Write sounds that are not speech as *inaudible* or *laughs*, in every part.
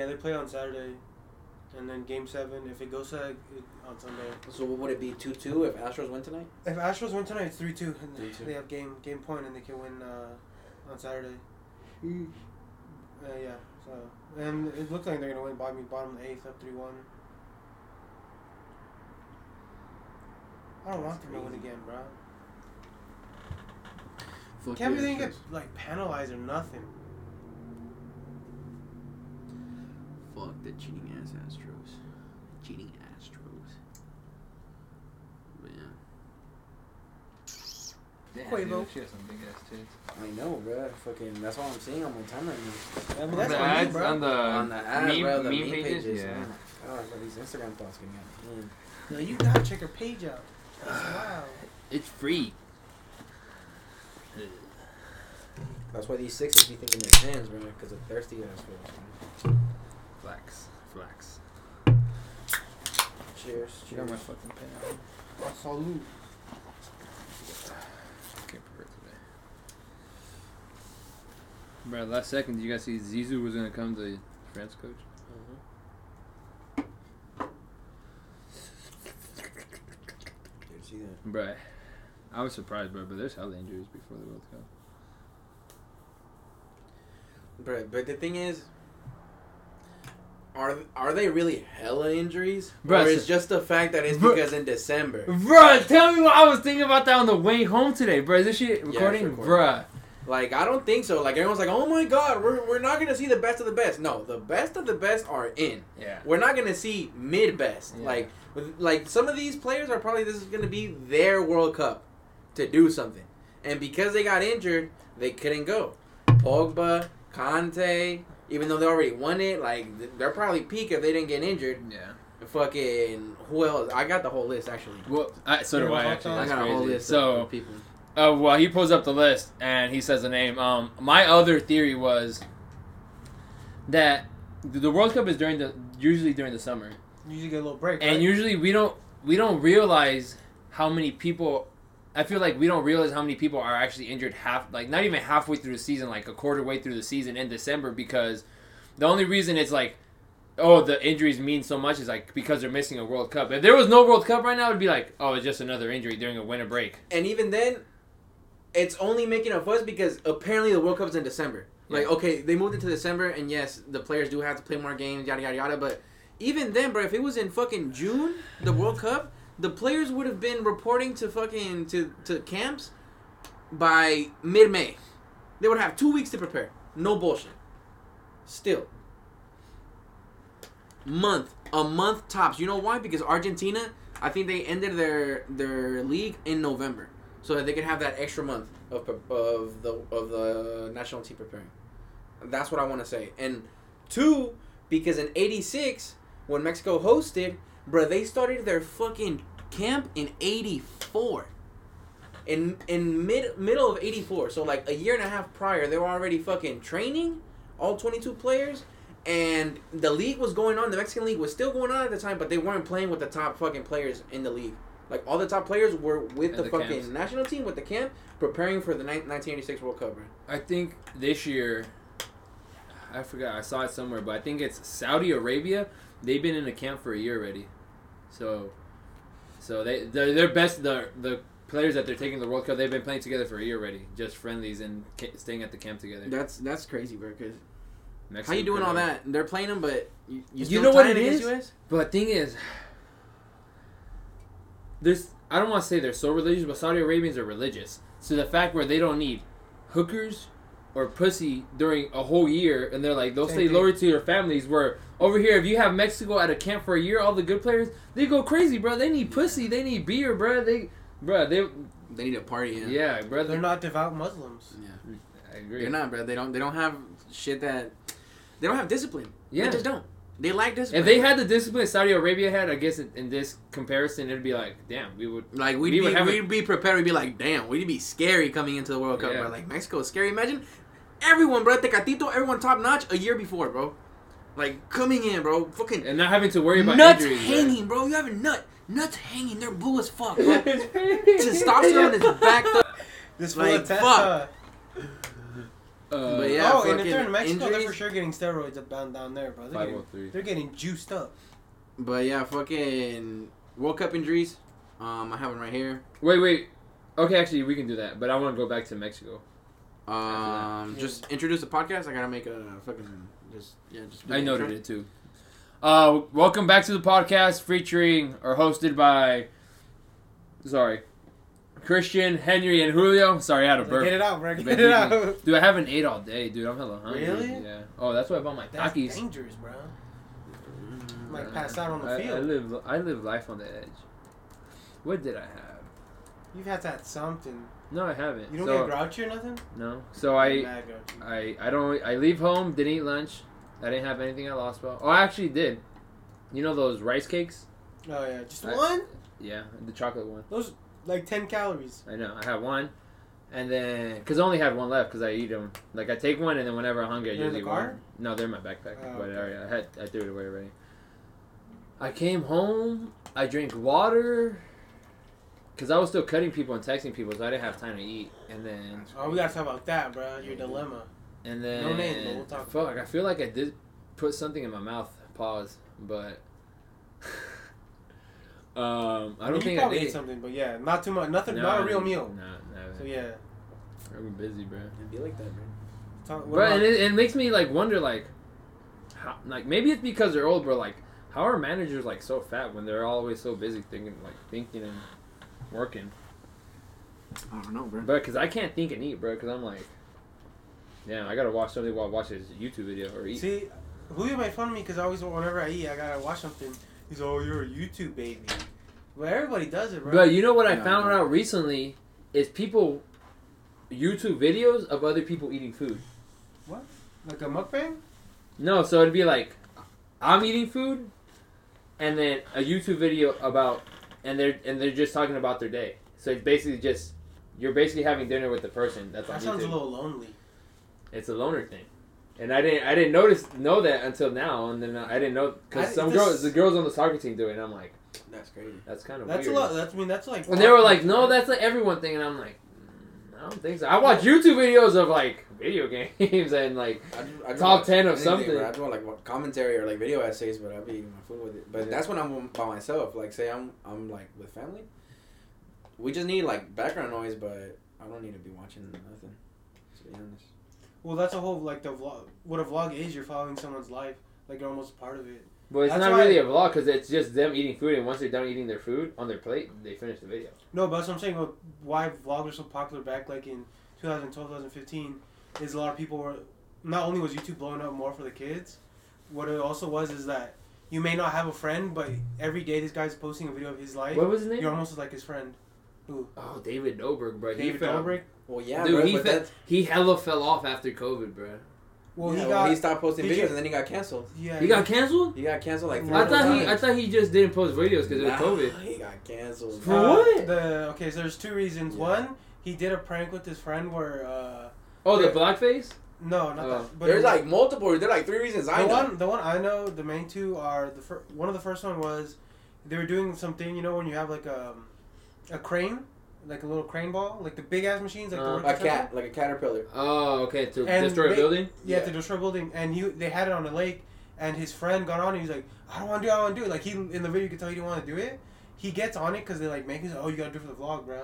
Yeah, they play on Saturday, and then Game Seven. If it goes to on Sunday. So what would it be two two if Astros win tonight? If Astros win tonight, it's three two, and 3-2. they have game game point, and they can win uh, on Saturday. Uh, yeah. So and it looks like they're gonna win bottom bottom of the eighth up three one. I don't want them to win again, bro. Fuck Can't yeah, believe they get like penalized or nothing. Fuck the cheating ass Astros. Cheating Astros. But yeah. Damn, Quavo. dude, she has some big ass tits. I know, bro. Fucking, that's all I'm seeing on my timeline. I mean, On that's the on me, ads, bro. on the, on the ad, meme, bro, the meme meme pages, pages. yeah. Oh, my God, bro, these Instagram thoughts getting out of. No, you gotta check her page out. Wow. It's free. *sighs* That's why these sixes be thinking they're tens, bro, because of thirsty ass fools. Flex. Flex. Cheers. She got my Cheers. fucking pen. Oh, salute. Can't prepare today. Bro, last second, did you guys see Zizou was gonna come to France coach? Mhm. Dude, see that? Bro, I was surprised, bro, but there's hella injuries before the World Cup. Bro, but the thing is, are are they really hella injuries, Bruh, or is just the fact that it's Bruh. because in December? Bruh, tell me what I was thinking about that on the way home today, bro. Is this shit recording? recording. Bruh. Like I don't think so. Like everyone's like, oh my god, we're we're not gonna see the best of the best. No, the best of the best are in. Yeah. We're not gonna see mid best. Yeah. Like with, like some of these players are probably this is gonna be their World Cup to do something, and because they got injured, they couldn't go. Pogba, Kante, even though they already won it, like they're probably peak if they didn't get injured. Yeah. Fucking who else? I got the whole list actually. Well, I, so do I actually. I I That's got a whole list So, of people. uh, well, he pulls up the list and he says the name. Um, my other theory was that the World Cup is during the usually during the summer, You usually get a little break. and right? usually we don't we don't realize how many people. I feel like we don't realize how many people are actually injured half, like not even halfway through the season, like a quarter way through the season in December, because the only reason it's like, oh, the injuries mean so much is like because they're missing a World Cup. If there was no World Cup right now, it'd be like, oh, it's just another injury during a winter break. And even then, it's only making a fuss because apparently the World Cup's in December. Like, okay, they moved it to December, and yes, the players do have to play more games, yada yada yada. But even then, bro, if it was in fucking June, the World Cup, the players would have been reporting to fucking to to camps by mid May. They would have two weeks to prepare. No bullshit. Still. Month. A month tops. You know why? Because Argentina, I think they ended their their league in November. So that they could have that extra month of of the of the national team preparing. That's what I want to say. And two, because in '86 when Mexico hosted, bro, they started their fucking camp in '84. In in mid middle of '84, so like a year and a half prior, they were already fucking training all 22 players, and the league was going on. The Mexican league was still going on at the time, but they weren't playing with the top fucking players in the league. Like all the top players were with the, the fucking camps. national team with the camp, preparing for the ni- 1986 World Cup. I think this year, I forgot, I saw it somewhere, but I think it's Saudi Arabia. They've been in the camp for a year already, so, so they they're, they're best the the players that they're taking the World Cup. They've been playing together for a year already, just friendlies and ca- staying at the camp together. That's that's crazy, bro. Cause Mexico how you doing all that? They're playing them, but you, you, You still know what it is. it against? US? But the thing is, there's I don't want to say they're so religious, but Saudi Arabians are religious. So the fact where they don't need hookers or pussy during a whole year, and they're like they'll Same stay thing. loyal to their families. Where over here, if you have Mexico at a camp for a year, all the good players they go crazy, bro. They need pussy, they need beer, bro. They, bro, they, They need a party. Yeah, yeah, bro. They're not devout Muslims. yeah. I agree. They're not, bro. They don't. They don't have shit that. They don't have discipline. Yeah. They just don't. They lack discipline. If they had the discipline Saudi Arabia had, I guess in, in this comparison, it'd be like, damn, we would. Like we'd We be, would have we'd be prepared. We'd be like, damn, we'd be scary coming into the World Cup, Yeah. bro. Like Mexico is scary. Imagine everyone, bro. Tecatito, everyone top notch a year before, bro. Like coming in, bro. Fucking And not having to worry about nuts injuries. bro. hanging, bro. You have a nut, nuts hanging. They're blue as fuck, bro. *laughs* Testosterone is backed up. This Like, full of fuck. Tessa. Uh, But yeah, oh, and if they're in Mexico, they're for sure getting steroids up down down there, bro. They're getting, oh three. they're getting juiced up. But yeah, fucking World Cup injuries. Um, I have them right here. Wait, wait. Okay, actually, we can do that, but I want to go back to Mexico. Um, Yeah. just introduce the podcast. I gotta make a fucking just yeah. Just do I the noted intro. it too. Uh, welcome back to the podcast, featuring or hosted by, sorry, Cristian, Henry, and Julio. Sorry, I had a Get burp. it out, bro. Get it out. *laughs* Dude, I haven't ate all day, dude. I'm hella hungry. Really? Yeah. Oh, that's why I bought my That's Takis. dangerous, bro. Might pass out on the I, I field. live, I live life on the edge. What did I have? You've had to have something. No, I haven't. You don't so, get grouchy or nothing? No. So I. I, I don't. I leave home. Didn't eat lunch. I didn't have anything at Lost Ball. Oh, I actually did. You know those rice cakes? Oh yeah, just I- one. Yeah, the chocolate one. Those like ten calories. I know. I had one, and then because I only had one left because I eat them. Like I take one, and then whenever I'm hungry, I They're in usually the eat car? one. No, they're in my backpack. Oh, but okay. I, I had I threw it away already. I came home. I drank water. Cause I was still cutting people and texting people, so I didn't have time to eat. And then, Oh, we gotta talk about that, bro. Your dilemma. and then, No name, but we'll talk fuck. I feel like I did put something in my mouth. Pause, but *laughs* um, I don't mean, think you I probably did. ate something, but yeah, not too much. Nothing. No, not a real meal. No, no. So yeah. I'm busy, bro. It'd be like that, man. Talk, Bro, about- and it, it makes me like wonder, like, how, like maybe it's because they're old, bro. like, how are managers like so fat when they're always so busy thinking, like, thinking and working? I don't know, bro. But because I can't think and eat, bro, because I'm like, yeah, I gotta watch something while I watch this YouTube video or eat. See, Julio made fun of me because I always, whenever I eat, I gotta watch something. He's oh, you're a YouTube baby. Well, everybody does it, bro. But you know what I Yeah, found I out recently is people YouTube videos of other people eating food. What? Like a mukbang. No, so it'd be like I'm eating food, and then a YouTube video about, and they're and they're just talking about their day. So it's basically just you're basically having dinner with the person that's That sounds a little lonely. It's a loner thing, and I didn't I didn't notice know that until now, and then I didn't know because some this- girls the girls on the soccer team do it, and I'm like That's crazy. that's kind of That's weird. a lot. That's I mean that's like. And they were like, no, that's like everyone thing, and I'm like. "Mm, I don't think so. I watch YouTube videos of like video *laughs* games and like I just, I just Top want 10 of anything, something. Bro. I just want like what, commentary or like video essays, but I'll be eating my food with it. But Yeah. that's when I'm by myself. Like, say I'm I'm like with family. We just need like background noise, but I don't need to be watching nothing. To be honest. Well, that's a whole like the vlog. What a vlog is, you're following someone's life. Like you're almost part of it. But it's That's not really a vlog because it's just them eating food, and once they're done eating their food on their plate, they finish the video. No, but that's what I'm saying. Well, why vlogs are so popular back like in 2012, 2015 is a lot of people were. Not only was YouTube blowing up more for the kids, what it also was is that you may not have a friend, but every day this guy's posting a video of his life. What was his name? You're almost like his friend. Oh, David Dobrik, bro. he David fell, Dobrik. Well, yeah, Dude, bro, he fe- he hella fell off after COVID, bro. Well, yeah, he well, he stopped posting videos you- and then he got canceled. yeah, He got canceled. He got canceled like three I I thought four he, I thought he just didn't post videos because Nah, of COVID. He got canceled. For Uh, what? The okay, so there's two reasons. Yeah. One, he did a prank with his friend where. uh Oh, the blackface. No, not Oh. that. But There's it- like multiple. There's like three reasons I the know. one, the one I know, the main two are the fir- one of the first one was they were doing something. You know when you have like a a crane, like a little crane ball, like the big ass machines, like Uh, the a cat, construction? like a caterpillar. Oh, okay. To And destroy a building. Yeah, Yeah. to destroy a building, and he they had it on a lake, and his friend got on. and he's like, I don't want to do, it, I want to do it. Like he in the video, you can tell he didn't want to do it. He gets on it because they like make it. Oh, you gotta do it for the vlog, bro.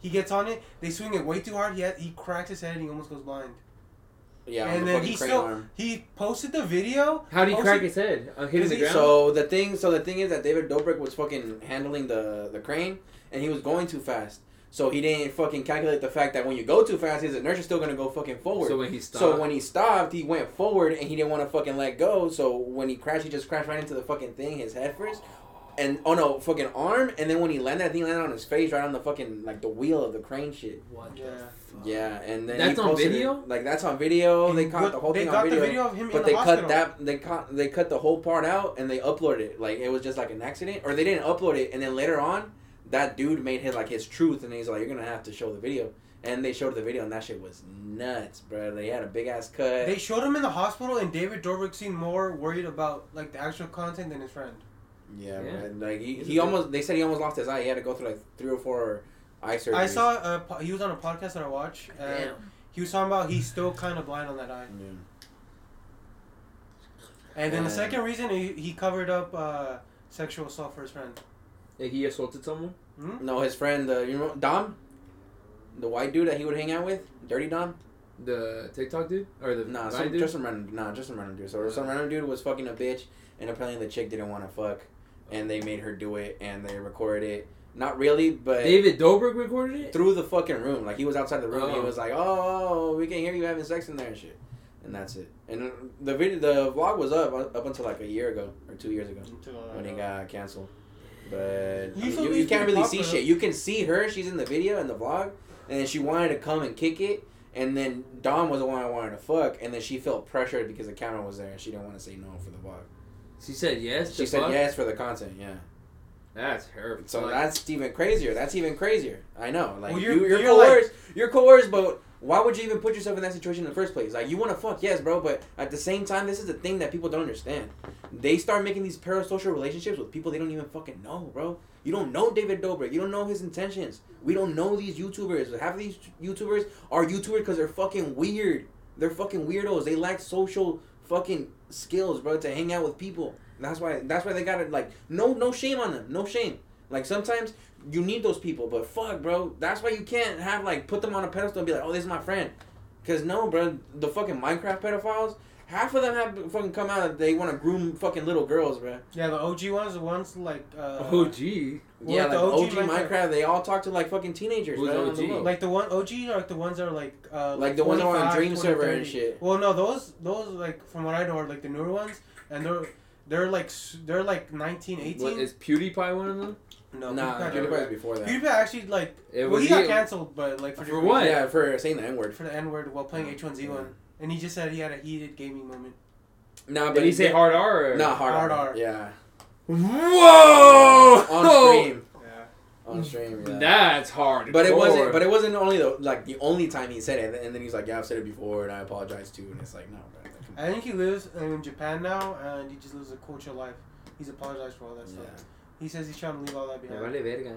He gets on it. They swing it way too hard. He had, he cracks his head and he almost goes blind. Yeah, and the then he crane still arm. he posted the video. How did he posted- crack his head? Uh, hitting the ground. So the thing, so the thing is that David Dobrik was fucking handling the the crane, and he was going too fast. So he didn't fucking calculate the fact that when you go too fast, his inertia's still gonna go fucking forward. So when he stopped. So when he stopped, he went forward, and he didn't want to fucking let go. So when he crashed, he just crashed right into the fucking thing, his head first, and oh no, fucking arm, and then when he landed, that thing landed on his face, right on the fucking like the wheel of the crane shit. what? Yeah. Yeah, and then That's he on posted it- video? Like that's on video. They caught got- the whole thing on video. the video of him But the they hospital. cut that they cut they cut the whole part out and they uploaded it like it was just like an accident or they didn't upload it and then later on that dude made his like his truth and he's like you're gonna have to show the video and they showed the video and that shit was nuts bro they had a big ass cut They showed him in the hospital, and David Dobrik seemed more worried about like the actual content than his friend. yeah, Yeah. man. like he, he almost they said he almost lost his eye he had to go through like three or four eye surgeries I saw uh, he was on a podcast that I watch. And Damn. he was talking about he's still kind of blind on that eye. Yeah. And then the second reason he, he covered up uh, sexual assault for his friend. Like he assaulted someone. Hmm? No, his friend, uh, you know Dom, the white dude that he would hang out with, Durte Dom. The TikTok dude or the Nah, some, dude? just some random. Nah, just some random dude. So some random dude was fucking a bitch, and apparently the chick didn't want to fuck, and they made her do it, and they recorded it. Not really, but David Dobrik recorded it. through the fucking room. Like he was outside the room. He Oh. was like, "Oh, we can hear you having sex in there and shit," and that's it. And the video, the vlog was up up until like a year ago or two years ago when it got canceled. But I mean, you, you can't pretty really see shit. You can see her. She's in the video and the vlog, and then she wanted to come and kick it. And then Dom was the one I wanted to fuck, and then she felt pressured because the camera was there, and she didn't want to say no for the vlog. She said yes. She to said fuck? yes for the content, yeah. That's her. So Like, that's even crazier. That's even crazier. I know. Like Well, you, you're- you're, you're like- coerced. you're coerced, but why would you even put yourself in that situation in the first place? Like you want to fuck, yes, bro, but at the same time, this is the thing that people don't understand. They start making these parasocial relationships with people they don't even fucking know, bro. You don't know David Dobrik. You don't know his intentions. We don't know these YouTubers. Half of these YouTubers are YouTubers because they're fucking weird. They're fucking weirdos. They lack social fucking skills, bro, to hang out with people. That's why. That's why they gotta like no no shame on them. No shame. Like sometimes you need those people, but fuck, bro. That's why you can't have like put them on a pedestal and be like, oh, this is my friend. Cause no, bro, the fucking Minecraft pedophiles, half of them have fucking come out. They want to groom fucking little girls, bro. Yeah, the OG ones, the ones like. Uh, gee. Well, yeah, like like the OG, OG Minecraft, Minecraft. they all talk to like fucking teenagers, Who's bro. on the OG? Like the one OG are like the ones that are like. Uh, Like the ones that are on Dream 20, Server 30. and shit. Well, no, those those like from what I know are like the newer ones, and they're they're like they're like 19, 18. What is PewDiePie one of them? No, nah, PewDiePie- PewDiePie was before that. PewDiePie actually like. It well, was he got canceled, but like for, For what? Yeah, for saying the N word. For the N word while playing H1Z1, and he just said he had a heated gaming moment. Nah, but Did he say hard R? Or? Nah, hard, Hard R. R. Yeah, Whoa! on stream. Yeah. *laughs* On stream. Yeah. That's hard. But it wasn't. But it wasn't only the like the only time he said it, and then he's like, "Yeah, I've said it before, and I apologize too." And it's like, no, bro. Like, come on. I think he lives um, in Japan now, and he just lives a culture life. He's apologized for all that stuff. Yeah. He says he's trying to leave all that behind. vale verga.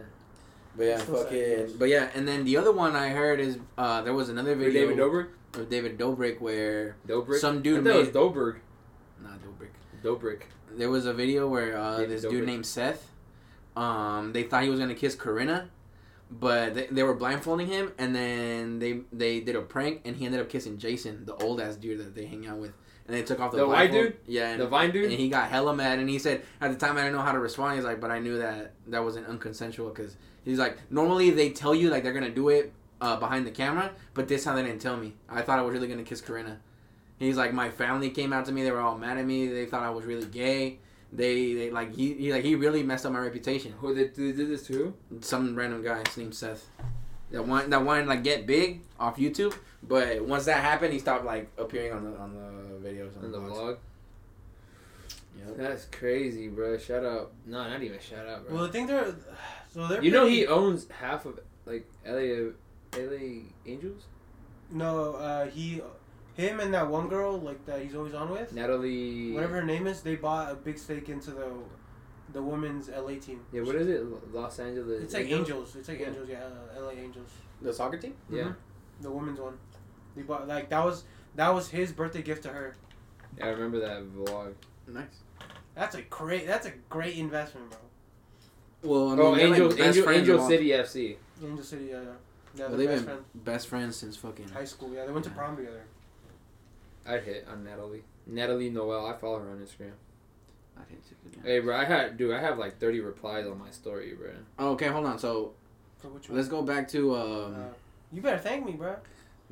But yeah, Still sad, fucking. But yeah, and then the other one I heard is uh there was another video David Dobrik? of David Dobrik where Dobrik? some I dude thought it was made Dobrik. not Dobrik. Dobrik. There was a video where uh, David this dude named Seth, um, they thought he was gonna kiss Corinna, but they, they were blindfolding him, and then they they did a prank, and he ended up kissing Jason, the old ass dude that they hang out with, and they took off the, The white dude? Yeah, and, The Vine dude? and he got hella mad, and he said at the time I didn't know how to respond. He's like, but I knew that that wasn't unconsensual because he's like normally they tell you like they're gonna do it uh, behind the camera, but this time they didn't tell me. I thought I was really gonna kiss Corinna. He's like, my family came out to me. They were all mad at me. They thought I was really gay. They, they like he, he like he really messed up my reputation. Who did, they did this to? Some random guy named Seth. That one that wanted like get big off YouTube, but once that happened, he stopped like appearing on the on the videos on In the vlogs. vlog? Yep. That's crazy, bro. Shout out. No, not even shout out, bro. Well, I think they're so they're. you know he owns half of like LA LA Angels? No, uh, he, him and that one girl like that he's always on with, Natalie whatever her name is, they bought a big stake into the, the women's LA team. Yeah, what is it? Los Angeles. It's like Angels. It's like Yeah. Angels. Yeah, uh, LA Angels. The soccer team. Yeah. Mhm. The women's one. They bought like that was that was his birthday gift to her. Yeah, I remember that vlog. Nice. That's a great. That's a great investment, bro. Well, I mean, oh, they're, like, Angel Angel friends Angel City FC. Angel City. Yeah, yeah. Yeah, Well, they're they've best been friend. best friends since fucking. High school. Yeah, they went to prom together. I'd hit on Natalie. Natalie Noel. I follow her on Instagram. I didn't take it down. Hey, bro, I had dude, I have like thirty replies on my story, bro. Oh, okay, hold on. So For which one? let's go back to um. Uh, you better thank me, bro.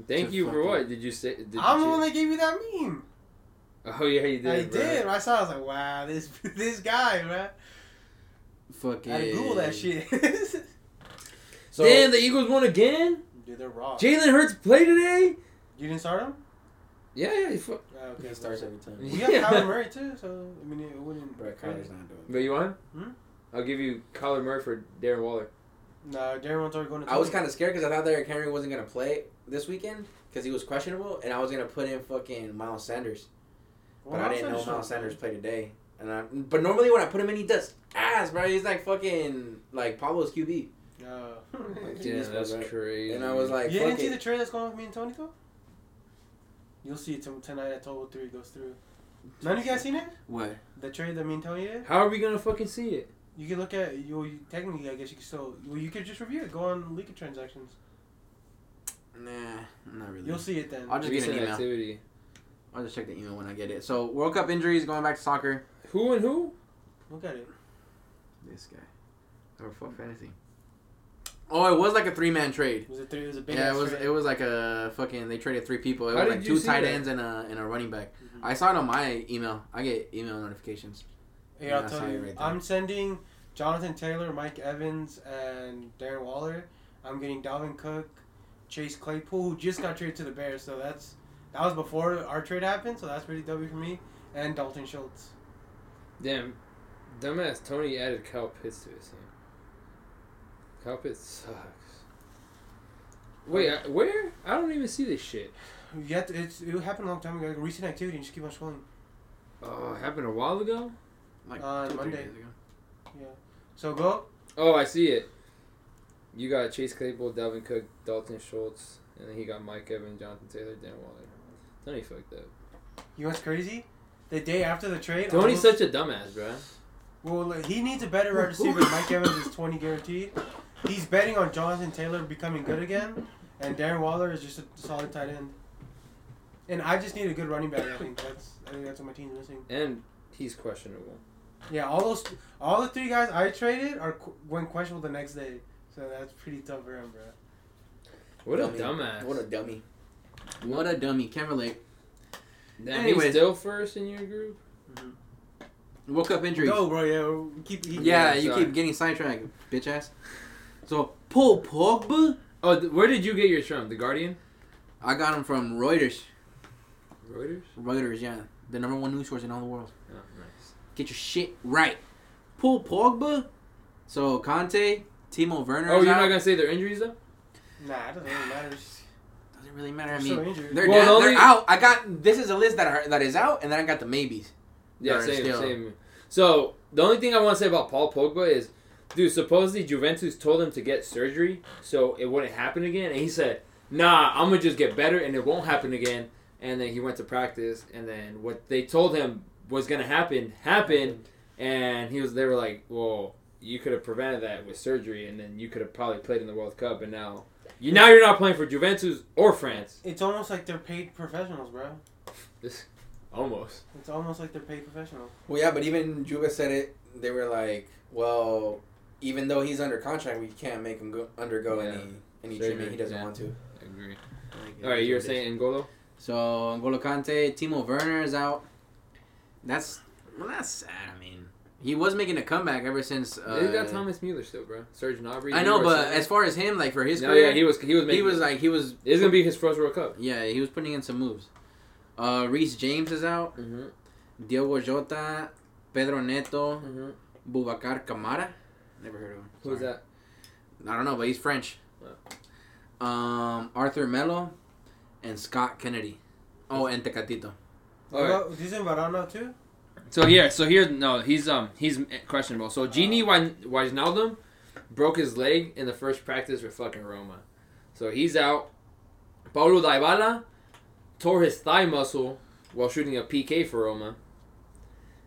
Thank To you for fucking- what? Did you say? Did I'm you the one that gave you that meme. Oh yeah, you did. I bro. did. I saw. I was like, wow, this *laughs* this guy, bro. fucking. I had to Google that shit. So *laughs* Damn, the Eagles won again. Dude, they're raw. Jalen Hurts played today. you didn't start him? Yeah, yeah. He fu- Yeah, okay. he starts every time. We got Yeah. Kyler Murray *laughs* too, so I mean, it wouldn't. Brett Kyler's not doing. but you want? Hmm? I'll give you Kyler Murray for Darren Waller. No, Darren Waller going to. I was kind of scared because I thought Derrick Henry wasn't gonna play this weekend because he was questionable, and I was gonna put in fucking Miles Sanders, but I didn't know Miles Sanders played today. And I, but normally when I put him in, he does ass, bro. He's like fucking like Pablo's QB. Uh, *laughs* Like, Yeah, Jesus, that's bro. crazy. And I was like, you didn't see it. the trade that's going with me and Tony though? You'll see it t- tonight at twelve oh three goes through. None of you guys seen it? What? The trade that me and Tony did. How are we gonna fucking see it? You can look at you. you technically, I guess you can still. Well, you could just review it. Go on League of Transactions. Nah, not really. You'll see it then. I'll just get Recent an email. activity. I'll just check the email when I get it. So World Cup injuries going back to soccer. Who and who? Look at it. This guy. Or fuck fantasy. Oh, it was like a three man trade. Was it three. It was a big. Yeah, it was. trade. It was like a fucking. They traded three people. It How was like two tight that? ends and a and a running back. Mhm. I saw it on my email. I get email notifications. Hey, Yeah, I'll tell you. Right I'm sending Jonathan Taylor, Mike Evans, and Darren Waller. I'm getting Dalvin Cook, Chase Claypool, who just got traded to the Bears. So that's that was before our trade happened. So that's pretty W for me. And Dalton Schultz. Damn, dumbass Tony added Cal Pitts to his team. Cal Pitts sucks. Wait, I- where? I don't even see this shit. Yet it's it happened a long time ago. Like recent activity. Just keep on scrolling. Oh, it happened a while ago. Like On two, three Monday. days ago. Yeah. So go. Oh, I see it. You got Chase Claypool, Dalvin Cook, Dalton Schultz, and then he got Mike Evans, Jonathan Taylor, Dan Waller. Tony fucked up. You know what's crazy? The day after the trade. Tony's almost- such a dumbass, bro. Well, like, he needs a better wide receiver. Mike Evans is 20 guaranteed. He's betting on Jonathan Taylor becoming good again, and Darren Waller is just a solid tight end. And I just need a good running back. I think that's I think that's what my team's missing. And he's questionable. Yeah, all those all the three guys I traded are qu- went questionable the next day, so that's pretty tough for him, bro. What a Dummy. dumbass. What a dummy. What a dummy. Can't relate. Damn, Anyways. he's still first in your group? Mm-hmm. World Cup injuries. Go, bro. Yeah, we keep. Yeah, Yeah, you sorry. keep getting sidetracked, bitch ass. So Paul Pogba, Oh, th- where did you get yours from? The Guardian? I got him from Reuters. Reuters? Reuters, yeah, the number one news source in all the world. Oh, nice. Get your shit right. Paul Pogba. So Kante, Timo Werner. Oh, you're out. not gonna say their injuries though? Nah, it doesn't really matter. Doesn't really matter. I mean, so they're Well, down- the only- they're out. I got this is a list that are that is out, and then I got the maybes. Yeah, same, still- same. So the only thing I want to say about Paul Pogba is, dude, supposedly Juventus told him to get surgery so it wouldn't happen again, and he said, "Nah, I'm gonna just get better and it won't happen again." And then he went to practice, and then what they told him was gonna happen happened, and he was. They were like, "Well, you could have prevented that with surgery, and then you could have probably played in the World Cup, and now." You, now you're not playing for Juventus or France. It's almost like they're paid professionals, bro. This, almost. It's almost like they're paid professionals. Well, yeah, but even Juve said it. They were like, well, even though he's under contract, we can't make him go, undergo Yeah. any any Surgery, treatment he doesn't yeah. want to. I agree. Like, All right, it is you were what it is. saying N'Golo. So N'Golo Kante, Timo Werner is out. That's well, that's sad. I mean, he was making a comeback ever since. Uh, they got Thomas Mueller still, bro. Serge Gnabry. I know, but Sané. as far as him, like for his no, career, yeah, he was he was making, he was like he was. It's gonna be his first World Cup. Yeah, he was putting in some moves. Uh, Reece James is out. Mm-hmm. Diogo Jota, Pedro Neto, Mm-hmm. Boubacar Kamara. Never heard of him. Who's that? I don't know, but he's French. Um, Arthur Melo, and Scott Kennedy. Oh, and Tecatito. All right. Well, he's in Varane too. So here, so here, no, he's um he's questionable. So Gini Wan- Wijnaldum broke his leg in the first practice with fucking Roma, so he's out. Paulo Dybala tore his thigh muscle while shooting a PK for Roma.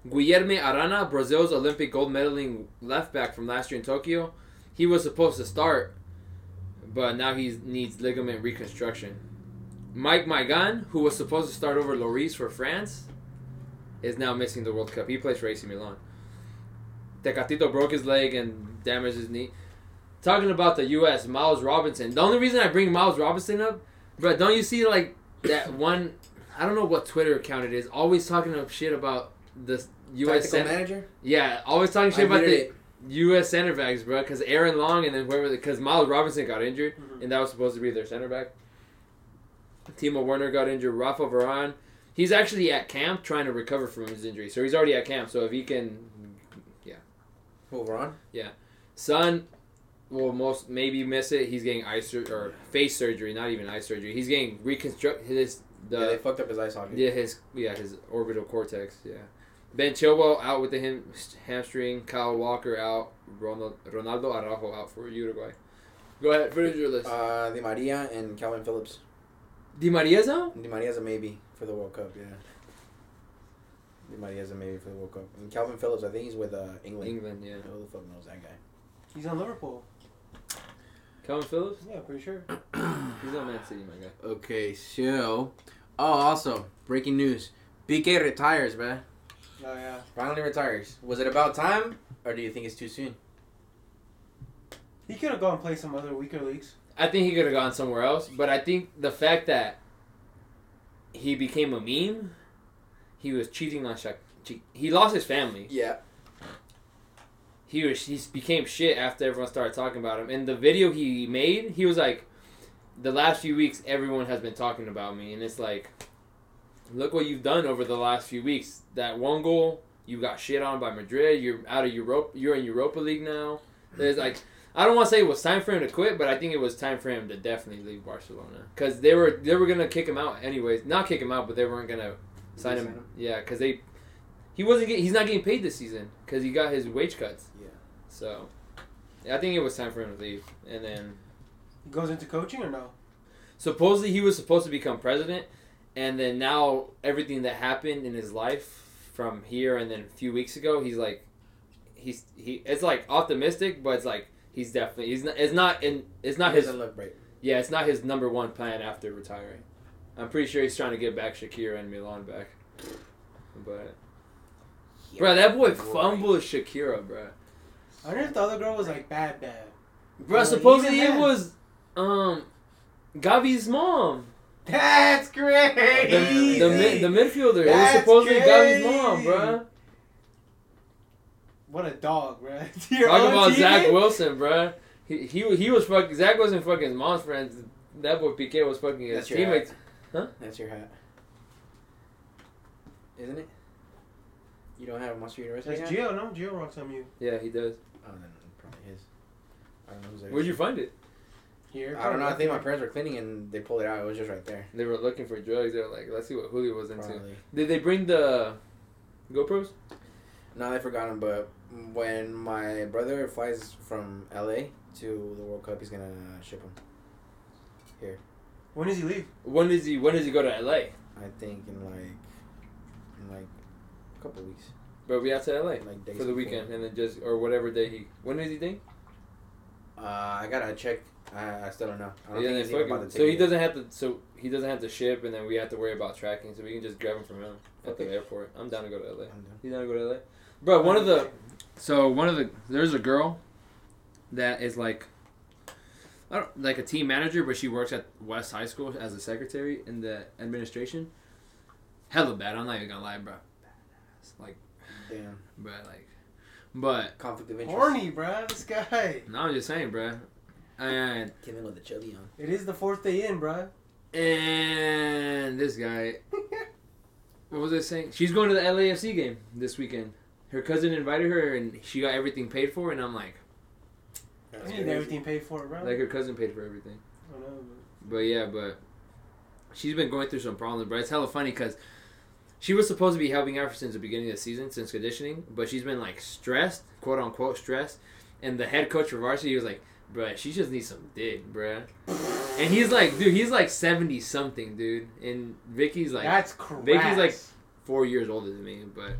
Guilherme Arana, Brazil's Olympic gold medaling left back from last year in Tokyo, he was supposed to start, but now he needs ligament reconstruction. Mike Maignan, who was supposed to start over Lloris for France, is now missing the World Cup. He plays for AC Milan. Tecatito broke his leg and damaged his knee. Talking about the U.S., Miles Robinson. The only reason I bring Miles Robinson up, but don't you see like that one? I don't know what Twitter account it is. Always talking up shit about the U.S. Center. manager. Yeah, always talking I shit about the it. U.S. center backs, bro. Because Aaron Long and then whoever, because Miles Robinson got injured, Mhm. and that was supposed to be their center back. Timo Werner got injured. Rafa Varane, he's actually at camp trying to recover from his injury, so he's already at camp. So if he can, Over on. Son will most maybe miss it. He's getting eye sur- or face surgery, not even eye surgery. He's getting reconstruct his the yeah, they fucked up his eye socket. Yeah, his yeah his orbital cortex. Yeah, Ben Chilwell out with the ham- hamstring. Kyle Walker out. Ronald, Ronaldo Araujo out for Uruguay. Go ahead, finish your list. Uh, Di Maria and Kalvin Phillips. Di Maria's out? Di Maria's a maybe for the World Cup. Yeah. Di Maria's a maybe for the World Cup. And Kalvin Phillips, I think he's with uh, England. England, yeah. Who the fuck knows that guy? He's on Liverpool. Kalvin Phillips? Yeah, pretty sure. *coughs* He's on Man City, my guy. Okay, so. Oh, also breaking news: PK retires, man. Oh yeah. Finally retires. Was it about time, or do you think it's too soon? He could have gone and played some other weaker leagues. I think he could have gone somewhere else, but I think the fact that he became a meme, he was cheating on Shaq. He lost his family. Yeah. He was he became shit after everyone started talking about him. And the video he made, he was like, "The last few weeks, everyone has been talking about me," and it's like, look what you've done over the last few weeks. That one goal, you got shit on by Madrid. You're out of Europe. You're in Europa League now. There's like. I don't want to say it was time for him to quit, but I think it was time for him to definitely leave Barcelona because they were they were gonna kick him out anyways. Not kick him out, but they weren't gonna sign him. Sign him? Yeah, because they he wasn't get, he's not getting paid this season because he got his wage cuts. Yeah. So I think it was time for him to leave. And then He goes into coaching or no? supposedly he was supposed to become president, and then now everything that happened in his life from here and then a few weeks ago, he's like he's he it's like optimistic, but it's like he's definitely he's not it's not in it's not He his look right. yeah it's not his number one plan after retiring. I'm pretty sure he's trying to get back Shakira and Milan back. But bro, that boy fumbled Shakira, bro. I wonder if the other girl was like bad, bad. Bro, Oh, supposedly it was um Gavi's mom. That's great. The, the, mid, the midfielder. it was That's supposedly Gavi's mom, bro. What a dog, bro. *laughs* Talk about Zach Wilson, bro. He, he he was fucking Zach wasn't fucking his mom's friends. That boy PK was fucking his That's your teammates. That's your hat. Isn't it? You don't have a Monster University That's hat? Gio, no? Gio rocks on you. Yeah, he does. Oh, then probably his. I don't know who's Where'd you find it? Here. I don't know. I think my parents were cleaning and they pulled it out. It was just right there. They were looking for drugs. They were like, let's see what Julio was into. Probably. Did they bring the GoPros? No, they forgot them. But when my brother flies from LA to the World Cup, he's gonna ship them. Here. When does he leave? When does he When does he go to LA? I think in like, in like, a couple weeks. But we out to LA Like days for the before. weekend, and then just or whatever day he. When does he think? Uh, I gotta check. I, I still don't know. I don't Yeah, think he's even about it. to so he doesn't have to. So he doesn't have to ship, and then we have to worry about tracking. So we can just grab him from him at the airport. I'm down to go to LA. I'm. You down to go to LA? Bro, one of the. So one of the there's a girl that is like. I don't, like a team manager, but she works at West High School as a secretary in the administration. Hella bad. I'm not even gonna lie, bro. Badass. Like, Damn. bro, like, but Conflict of interest. Horny, bro. This guy. no, I'm just saying, bro. And Came in with the chili on. It is the fourth day in, bro. and this guy, *laughs* what was I saying? She's going to the LAFC game this weekend. Her cousin invited her, and she got everything paid for. And I'm like, I need everything paid for, bro. like her cousin paid for everything. I know, But yeah, but she's been going through some problems. But it's hella funny because she was supposed to be helping out since the beginning of the season, since conditioning. But she's been like stressed, quote unquote stressed. And the head coach for varsity was like, "Bruh, she just needs some dick, bruh." And he's like, dude, he's like seventy something, dude. And Vicky's like that's correct. Vicky's like- four years older than me, but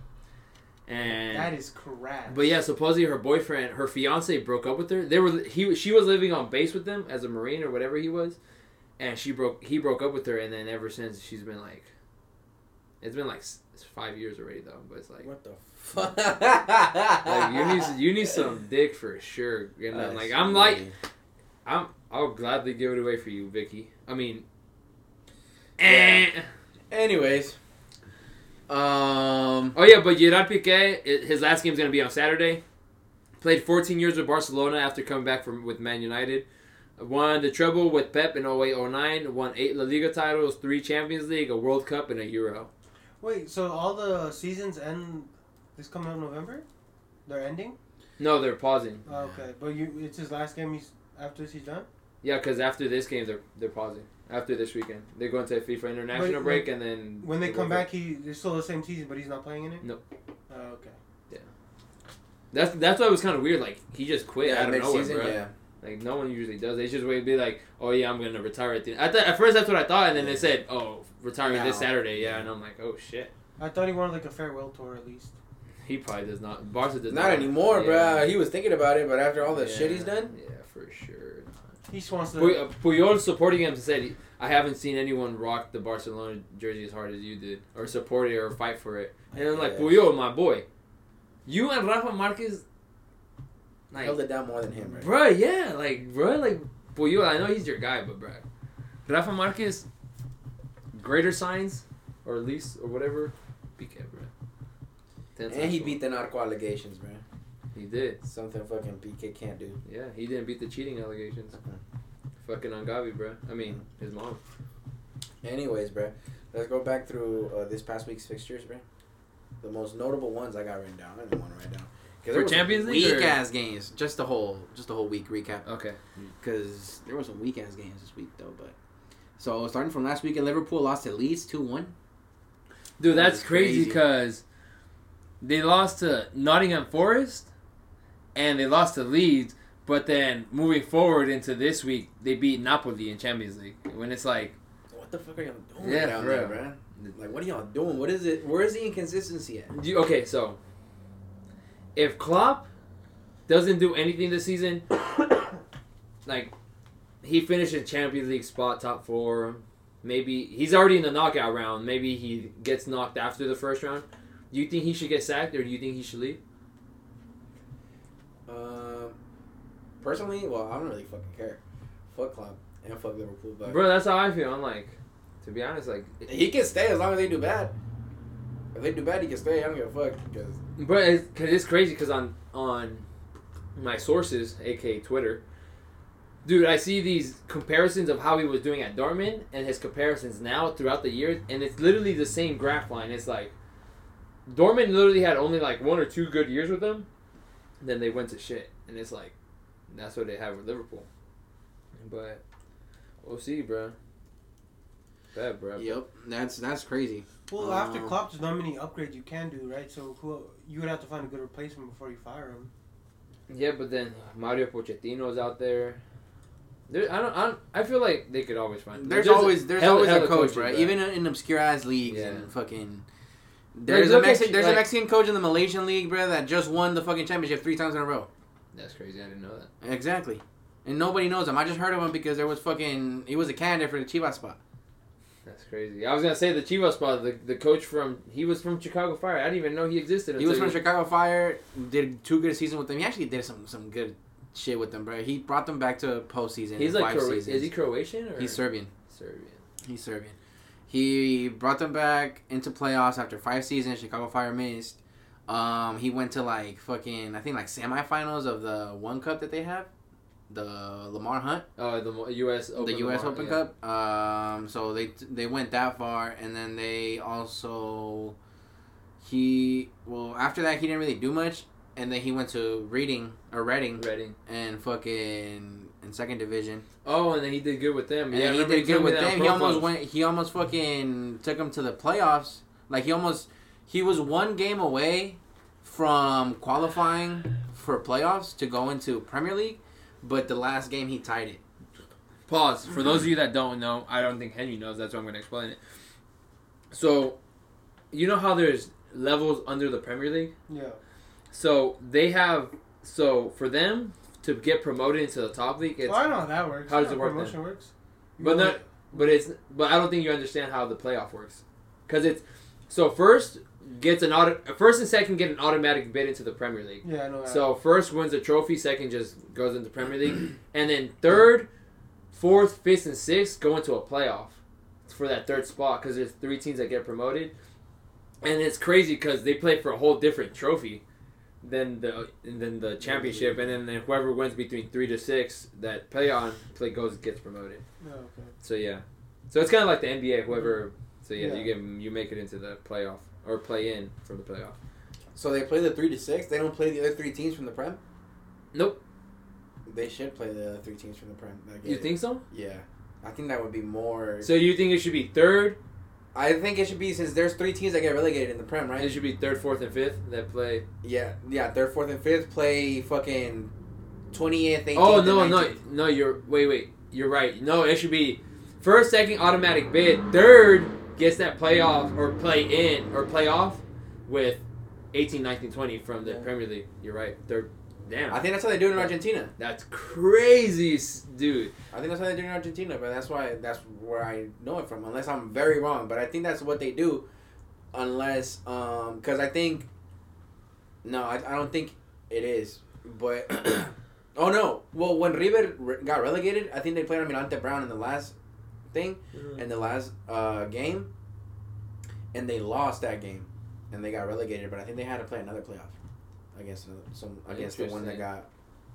and that is correct. but yeah, supposedly her boyfriend, her fiance, broke up with her. They were he she was living on base with them as a marine or whatever he was, and she broke he broke up with her, and then ever since she's been like, it's been like it's five years already though. But it's like What the *laughs* fuck? like you need you need some dick for sure. And then, like I'm like I'm I'll gladly give it away for you, Vicky. I mean, eh. Anyways. Um. Oh yeah, but Gerard Piqué, his last game is gonna be on Saturday. Played 14 years with Barcelona after coming back from with Man United. Won the treble with Pep in 08-09. Won eight La Liga titles, three Champions League, a World Cup, and a Euro. Wait, so all the seasons end this coming up November? They're ending? No, they're pausing. Oh, okay, but you it's his last game. He's after this he's done. Yeah, because after this game, they're they're pausing. After this weekend, they're going to a FIFA international But, break, and then When they the come World Cup. back, he it's still the same season, but he's not playing in it. Nope. Oh, okay. Yeah. That's that's why it was kind of weird. Like he just quit Yeah, out of nowhere, mid-season, bro. yeah. Like no one usually does. They just wait, to be like, "Oh yeah, I'm gonna retire at the." I thought at first that's what I thought, and then they said, "Oh, retiring this Saturday." Yeah, and I'm like, "Oh shit." I thought he wanted like a farewell tour at least. He probably does not. Barca does Not anymore, yeah. bruh. He was thinking about it, but after all the Yeah. shit he's done, Yeah, for sure. He just wants to. Puy- uh, Puyol supporting him said, "I haven't seen anyone rock the Barcelona jersey as hard as you did, or support it, or fight for it." And I'm like, Yeah. "Puyol, my boy, you and Rafa Marquez, like, held it down more than him, right? bruh, yeah, like, bro, like Puyol. I know he's your guy, but bro, Rafa Marquez, greater signs, or at least, or whatever, PK, bruh. Ten And he times beat the narco allegations, bruh. He did. Something fucking PK can't do. Yeah, he didn't beat the cheating allegations. Fucking Angavi, bro. I mean, his mom. Anyways, bro, let's go back through uh, this past week's fixtures, bruh. The most notable ones I got written down. I didn't want to write down. 'Cause For there Champions League or- weak ass games. Just the whole, just the whole week recap. Okay. Because there were some weak ass games this week though. But so starting from last weekend, Liverpool lost at Leeds two one. Dude, That that's was crazy crazy. because they lost to Nottingham Forest and they lost to Leeds, but then moving forward into this week, they beat Napoli in Champions League. When it's like, What the fuck are y'all doing Yeah, down for there, real. bruh? Like, what are y'all doing? What is it? Where is the inconsistency at? you, okay, so if Klopp doesn't do anything this season, *coughs* like he finishes Champions League spot top four, maybe he's already in the knockout round. Maybe he gets knocked after the first round. Do you think he should get sacked or do you think he should leave? Um, personally, well, I don't really fucking care. Fuck Klopp and fuck Liverpool, but Bro, that's how I feel. I'm like, to be honest, like, he can stay as long as they do bad. If they do bad, he can stay. I don't give a fuck because but it's, cause it's crazy because on on my sources, aka Twitter, dude, I see these comparisons of how he was doing at Dortmund and his comparisons now throughout the year, and it's literally the same graph line. It's like Dortmund literally had only like one or two good years with them, then they went to shit, and it's like that's what they have with Liverpool. But we'll see, bro. Bad, bro. yep, that's that's crazy. Well, after Um, Klopp, there's not many upgrades you can do, right? So who you would have to find a good replacement before you fire him. Yeah, but then Mario Pochettino's out there. There, I don't, I don't. I feel like they could always find. There's just always there's hella- always a coach, coaches, right? bro. Even in obscure ass leagues Yeah. and fucking. There's a look at Mexican, you, there's a Mexican coach in the Malaysian league, bro, that just won the fucking championship three times in a row. That's crazy. I didn't know that. Exactly, and nobody knows him. I just heard of him because there was fucking he was a candidate for the Chivas spot. That's crazy. I was gonna say the Chivas spot. The, the coach from he was from Chicago Fire. I didn't even know he existed. He was from Chicago Fire. Did two good seasons with them. He actually did some some good shit with them, bro. He brought them back to postseason. He's like Cro- is he Croatian or He's Serbian. Serbian? He's Serbian. He brought them back into playoffs after five seasons. Chicago Fire missed. Um, he went to like fucking I think like semifinals of the one cup that they have, the Lamar Hunt, Oh, the U.S. Open the U.S. Lamar- Open yeah. Cup. Um, so they they went that far, and then they also he well after that he didn't really do much, and then he went to Reading or Reading Reading. and fucking in second division. Oh, and then he did good with them. And yeah, he did good with them. He almost went. He almost fucking took them to the playoffs. Like he almost, he was one game away from qualifying for playoffs to go into Premier League, but the last game he tied it. Pause. For those of you that don't know, I don't think Henry knows. That's why I'm going to explain it. So, you know how there's levels under the Premier League. Yeah. So they have. So for them to get promoted into the top league, it's well, I know how that works. How does I it work Promotion works. You But not- but it's but I don't think you understand how the playoff works, because it's so first gets an auto first and second get an automatic bid into the Premier League. Yeah, I know that. So first wins a trophy, second just goes into Premier League, *clears throat* and then third, fourth, fifth, and sixth go into a playoff for that third spot because there's three teams that get promoted, and it's crazy because they play for a whole different trophy than the than the championship, and then whoever wins between three to six that play on play goes gets promoted. Oh, okay. So yeah, so it's kind of like the NBA. Whoever, so yeah, Yeah. you get you make it into the playoff or play in from the playoff. So they play the three to six. They don't play the other three teams from the Prem. Nope. They should play the other three teams from the Prem. You it. think so? Yeah, I think that would be more. So you think it should be third? I think it should be since there's three teams that get relegated in the Prem, right? It should be third, fourth, and fifth that play. Yeah, yeah. Third, fourth, and fifth play fucking twentieth. Oh no, no, no! You're wait, wait. You're right. No, it should be first, second, automatic bid. Third gets that playoff or play in or playoff with 18, 19, 20 from the Yeah. Premier League. You're right. They're Damn. I think that's how they do it in Argentina. That's crazy, dude. I think that's how they do it in Argentina, but that's why that's where I know it from. Unless I'm very wrong, but I think that's what they do. Unless, um, because I think, no, I, I don't think it is. But *clears throat* oh no, well when River got relegated, I think they played Almirante Brown in the last thing, in the last uh, game, and they lost that game, and they got relegated. But I think they had to play another playoff against another- some against the one that got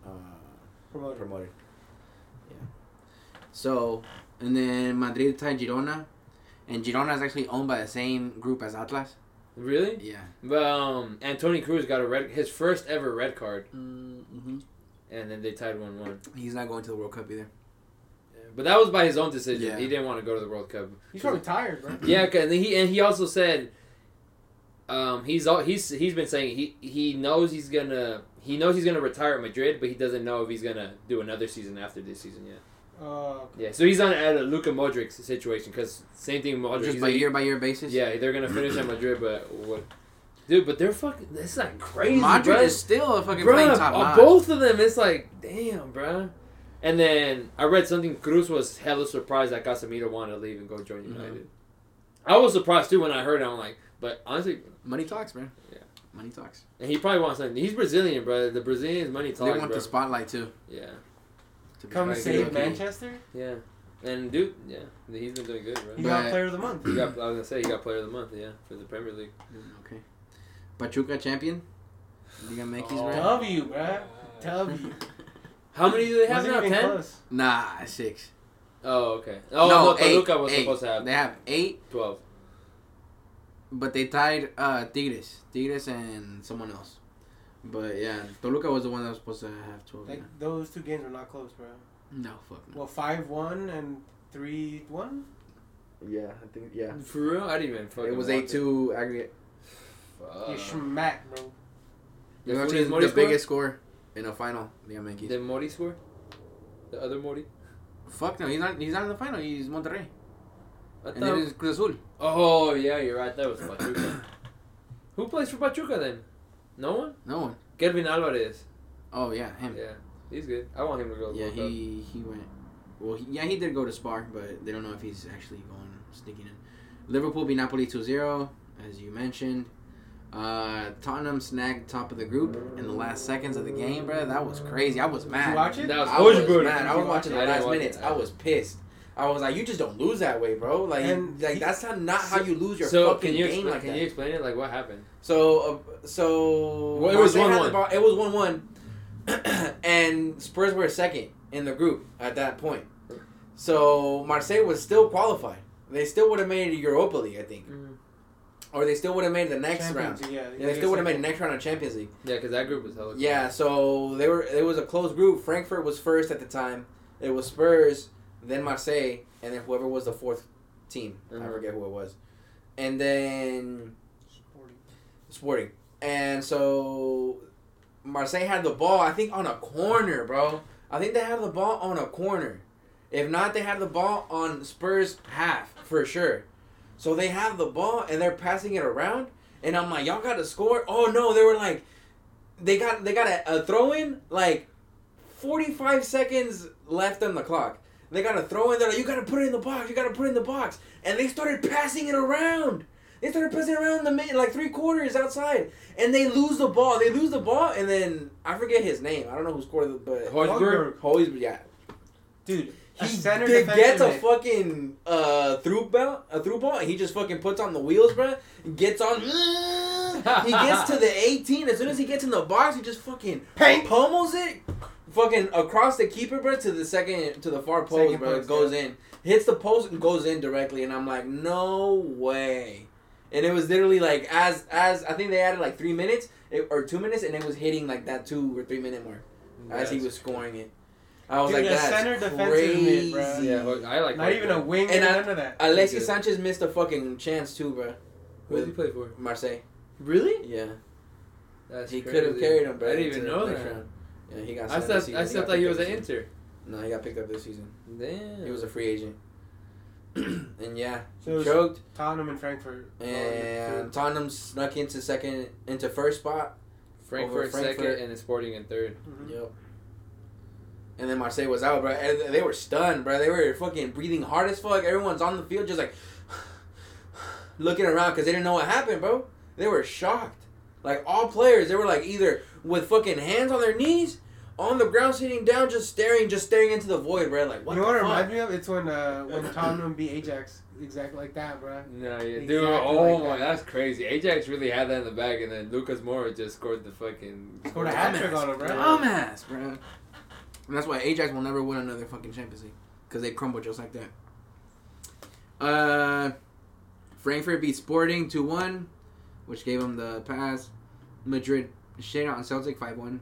uh, Promoted. promoted. Yeah. So, and then Madrid tied Girona, and Girona is actually owned by the same group as Atlas. Really? Yeah. But um, Toni Kroos got a red, his first ever red card, Mm-hmm. and then they tied one one. He's not going to the World Cup either. But that was by his own decision. Yeah. He didn't want to go to the World Cup. He's probably tired, bro. Yeah, 'cause- and he and he also said, um, he's all he's he's been saying he he knows he's gonna he knows he's gonna retire at Madrid, but he doesn't know if he's gonna do another season after this season yet. Uh, Yeah, so he's on at a Luka Modric situation because same thing. Modric, Just by like- year by year basis. Yeah, they're gonna finish at Madrid, but what? Dude, but they're fucking. It's like crazy, Madrid bruh. is still a fucking playing top uh, notch. both of them, it's like, damn, bruh. And then I read something. Kroos was hella surprised that Casemiro wanted to leave and go join Mhm. United. I was surprised too when I heard it. I'm like, but honestly, Money talks, man. Yeah. Money talks. and he probably wants something. He's Brazilian, bro. The Brazilians money talks. They want bro. the spotlight too. Yeah, to be come fair. save Okay. Manchester. yeah. And dude, yeah, he's been doing good, bro. He But- got Player of the Month. He got, I was gonna say he got Player of the Month, yeah, for the Premier League. Okay. Pachuca champion. Liga MX, Oh. right? W, bruh. W. How many do they have Wasn't now? Ten? close. Nah, six. Oh, okay. Oh no, eight, Toluca was eight. supposed to have They have eight, twelve. but they tied uh, Tigres, Tigres, and someone else. But yeah, Toluca was the one that was supposed to have twelve. Like those two games were not close, bro. No, fuck no. Well, five one and three one. Yeah, I think yeah. For real, I didn't even fucking. It was eight two aggregate. Fuck. you smacked, bro. It was Did actually Mori the score? biggest score in a final. Liga MX. Did Mori score? The other Mori? Fuck no, he's not. He's not in the final. He's Monterrey, I and thought- it is Cruz Azul. Oh yeah, you're right. That was Pachuca. *coughs* Who plays for Pachuca then? No one. No one. Kevin Alvarez. Oh yeah, him. Yeah, he's good. I want him to go. to Yeah, he he went. Well, he, yeah, he did go to Spar, but they don't know if he's actually going sneaking in. Liverpool beat Napoli 2-0, as you mentioned. Uh, Tottenham snagged top of the group in the last seconds of the game, bro. That was crazy. I was mad. Did you watch it? That was I was Hojbjerg. mad. I was watching I the last watch it. minutes. I was pissed. I was like, you just don't lose that way, bro. Like, And like he- that's not, not how you lose your So fucking can you game explain? like can that. you explain it? Like what happened? So, uh, so Well, it was 1-1. ball- It was one one, *clears throat* and Spurs were second in the group at that point. So Marseille was still qualified. They still would have made it to Europa League, I think, or they still would have made the next Champions, round. Yeah, Yeah, they still would have made the next round of Champions League. Yeah, because that group was hella. cool. Yeah, so they were. It was a close group. Frankfurt was first at the time. It was Spurs, then Marseille, and then whoever was the fourth team. I Mhm. forget who it was, and then Sporting. Sporting. And so Marseille had the ball, I think on a corner, bro. I think they had the ball on a corner. If not, they had the ball on Spurs half for sure. So they have the ball and they're passing it around, and I'm like, y'all got to score. Oh no, they were like, they got they got a, a throw in like 45 seconds left on the clock. They got a throw in. They're like, you got to put it in the box. You got to put it in the box. And they started passing it around. They started passing it around the mid, like three quarters outside, and they lose the ball. They lose the ball, and then I forget his name. I don't know who scored it, but Hojbjerg? Hojbjerg, yeah. Dude, a He center they gets a fucking uh, through ball, a through ball, and he just fucking puts on the wheels, bro. Gets on. *laughs* he gets to the 18. As soon as he gets in the box, he just fucking Pang! pummels it, fucking across the keeper, bro, to the second to the far post, Second bro. post, goes yeah. in, hits the post, and goes in directly. And I'm like, no way. And it was literally like as as I think they added like three minutes it, or two minutes, and it was hitting like that two or three minute mark as he was scoring it. I was Dude, like, a that's center defensive crazy. mid, bro. Yeah, Hoj- I like. Not even a Hojbjerg. wing And or I- none of that. Alexis. Sanchez missed a fucking chance too, bro. Who did he play for? Marseille. Really? Yeah, That's he could have carried him, bro. I didn't even know that. round. Yeah, he got. I signed still, this. I still got thought he was an. Inter. No, he got picked up this season. Damn. He was a free agent. *clears throat* and yeah, So it choked. Tottenham and Frankfurt. And Tottenham snuck into second, into first spot. Frankfurt, Frankfurt. second and Sporting in third. Mhm. Yep. And then Marseille was out, bro. And they were stunned, bro. They were fucking breathing hard as fuck. Everyone's on the field just like *sighs* looking around because they didn't know what happened, bro. They were shocked. Like all players, they were like either with fucking hands on their knees, on the ground, sitting down, just staring, just staring into the void, bro. Like what? you know what the it reminds me of? It's when uh, when Tottenham beat Ajax, exactly like that, bro. No, yeah, dude. Exactly oh like my, that. that's crazy. Ajax really had that in the bag, and then Lucas Moura just scored the fucking. Scored a hat trick Dumbass, on him, bro. Dumbass, bro. And that's why Ajax will never win another fucking Champions League because they crumble just like that. Uh, Frankfurt beat Sporting two one, which gave them the pass. Madrid shade out on Celtic five one.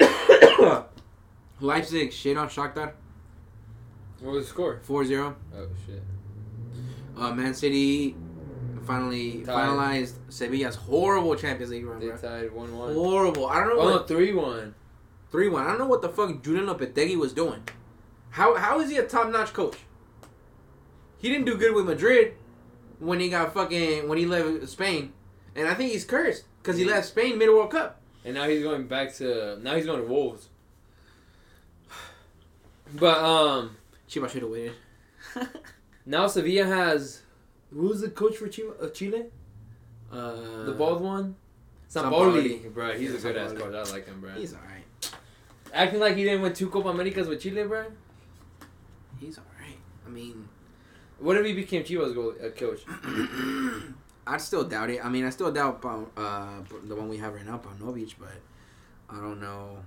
*coughs* Leipzig shade on Shakhtar What was the score? 4-0. Oh shit. Uh, Man City finally Tied. finalized Sevilla's horrible Champions League run, They bro. tied one one. Horrible. I don't know Oh what no, three one. I don't know what the fuck Julen Lopetegui was doing. How how is he a top notch coach? He didn't do good with Madrid when he got fucking when he left Spain, and I think he's cursed because he left Spain mid World Cup. And now he's going back to now he's going to Wolves. *sighs* But um, Chivas should have waited. *laughs* now Sevilla has who's the coach for Chile? Uh, Chile? Uh, The bald one? Sampaoli. Sampaoli, bro. He's Yeah, a good ass coach. I like him, bro. He's all right. Acting like he didn't win two Copa Americas with Chile, bro. He's all right. I mean, What if he became Chivas goal uh, coach? *clears throat* I'd still doubt it. I mean, I still doubt uh, the one we have right now, Paunovic, but I don't know.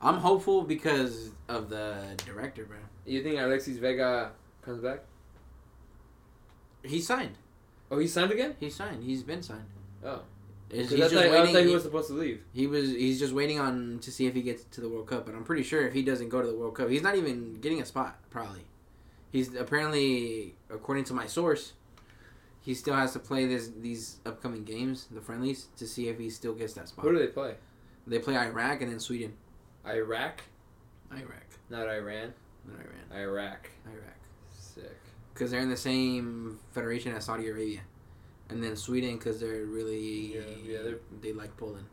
I'm hopeful because of the director, bro. You think Alexis Vega comes back? He signed. Oh, he signed again? He signed. He's been signed. Oh. He's I, just thought, I waiting. thought he he, was supposed to leave. he was. He's just waiting on to see if he gets to the World Cup. But I'm pretty sure if he doesn't go to the World Cup, he's not even getting a spot. Probably. He's apparently, according to my source, he still has to play this these upcoming games, the friendlies, to see if he still gets that spot. Who do they play? They play Iraq and then Sweden. Iraq, Iraq, not Iran. not Iran. Iraq. Iraq. Sick. Because they're in the same federation as Saudi Arabia, and then Sweden because they're really Yeah, yeah, they're- they like Poland.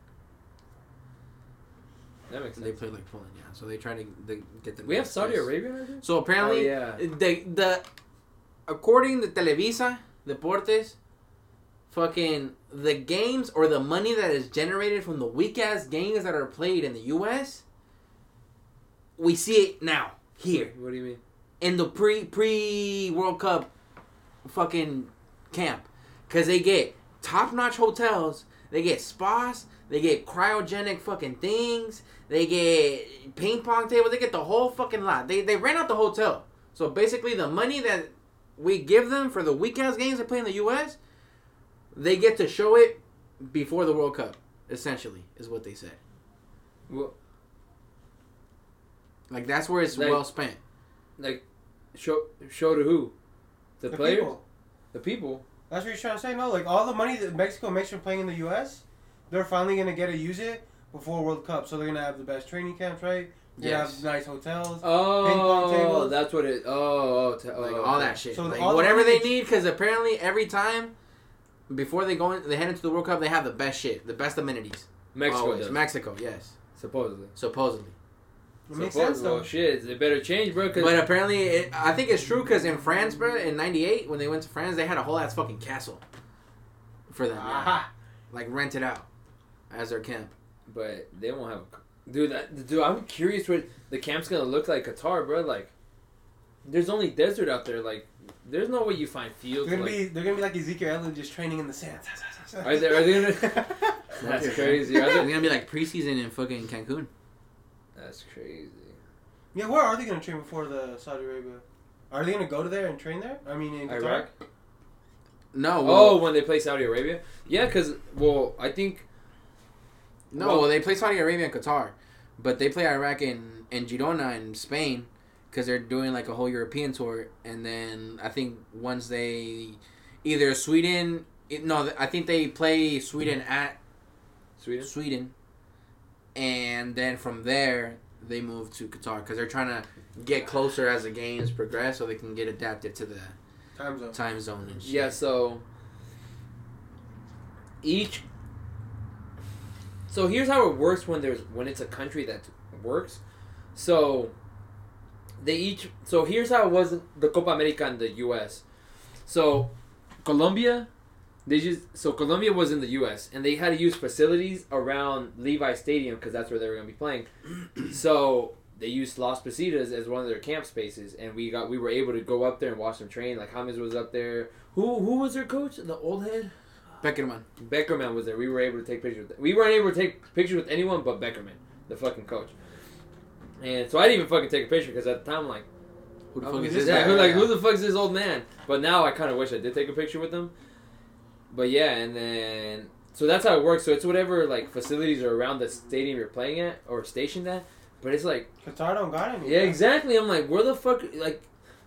That makes sense. They play like Poland, yeah. So they try to they get the. We have Saudi Yes. Arabia right there? So apparently, Oh, yeah. Uh, the the according to Televisa Deportes, fucking the games or the money that is generated from the weak ass games that are played in the U.S. We see it now here What do you mean? in the pre pre World Cup fucking camp because they get top notch hotels, they get spas, they get cryogenic fucking things, they get ping pong tables, they get the whole fucking lot. They they rent out the hotel. So basically, the money that we give them for the weak ass games they play in the U.S., they get to show it before the World Cup. Essentially, is what they said. Well, Like that's where it's Like- well spent. like, show show to who? The, The players? people. The people. That's what you're trying to say. No, like all the money that Mexico makes from playing in the U.S., they're finally gonna get to use it before World Cup. So they're gonna have the best training camps, right? They Yes. have nice hotels. Oh, tables. that's what it. Oh, oh, t- oh like okay. all that shit. So like, all the whatever money they need, because apparently every time before they go in, they head into the World Cup, they have the best shit, the best amenities. Mexico Always. does. Mexico, yes, supposedly. supposedly. It makes Suppos- sense though. Well, shit, they better change, bro. Cause But apparently, it, I think it's true because in France, bro, in '98 when they went to France, they had a whole ass fucking castle for them, yeah. Aha. like rented out as their camp. but they won't have. A, dude, that, dude, I'm curious what the camp's gonna look like. Qatar, bro. Like, there's only desert out there. Like, there's no way you find fields. They're gonna like, be they're gonna be like Ezekiel Elliott just training in the sand. Are they- are they gonna- *laughs* That's crazy. Are It's they, gonna be like preseason in fucking Cancun. That's crazy. yeah, where are they gonna train before the Saudi Arabia? Are they gonna go to there and train there? I mean, in Qatar. Iraq. No, Oh, when they play Saudi Arabia. Yeah, because well, I think no, well- well, they play Saudi Arabia and Qatar, but they play Iraq and and Girona in Spain because they're doing like a whole European tour, and then I think once they either Sweden, it, no, I think they play Sweden at Sweden. Sweden, and then from there they move to Qatar because they're trying to get closer as the games progress, so they can get adapted to the Time zone. time zone and shit. Yeah, so each So here's how it works when there's when it's a country that works. So they each so here's how it was the Copa America in the US. So Colombia they just so Colombia was in the US and they had to use facilities around Levi Stadium because that's where they were going to be playing. *clears throat* so they used Las Positas as one of their camp spaces, and we got we were able to go up there and watch them train. Like James was up there. Who who was their coach? The old head. Pékerman. Pékerman was there. We were able to take pictures. With, we weren't able to take pictures with anyone but Pékerman, the fucking coach. And so I didn't even fucking take a picture because at the time, I'm like, Who the fuck is this? guy? who, like, who the fuck is this old man? But now I kind of wish I did take a picture with them. But yeah, and then so that's how it works. So it's whatever like facilities are around the stadium you're playing at or stationed at. But it's like Qatar don't got any. yeah, exactly. I'm like, where the fuck? Like,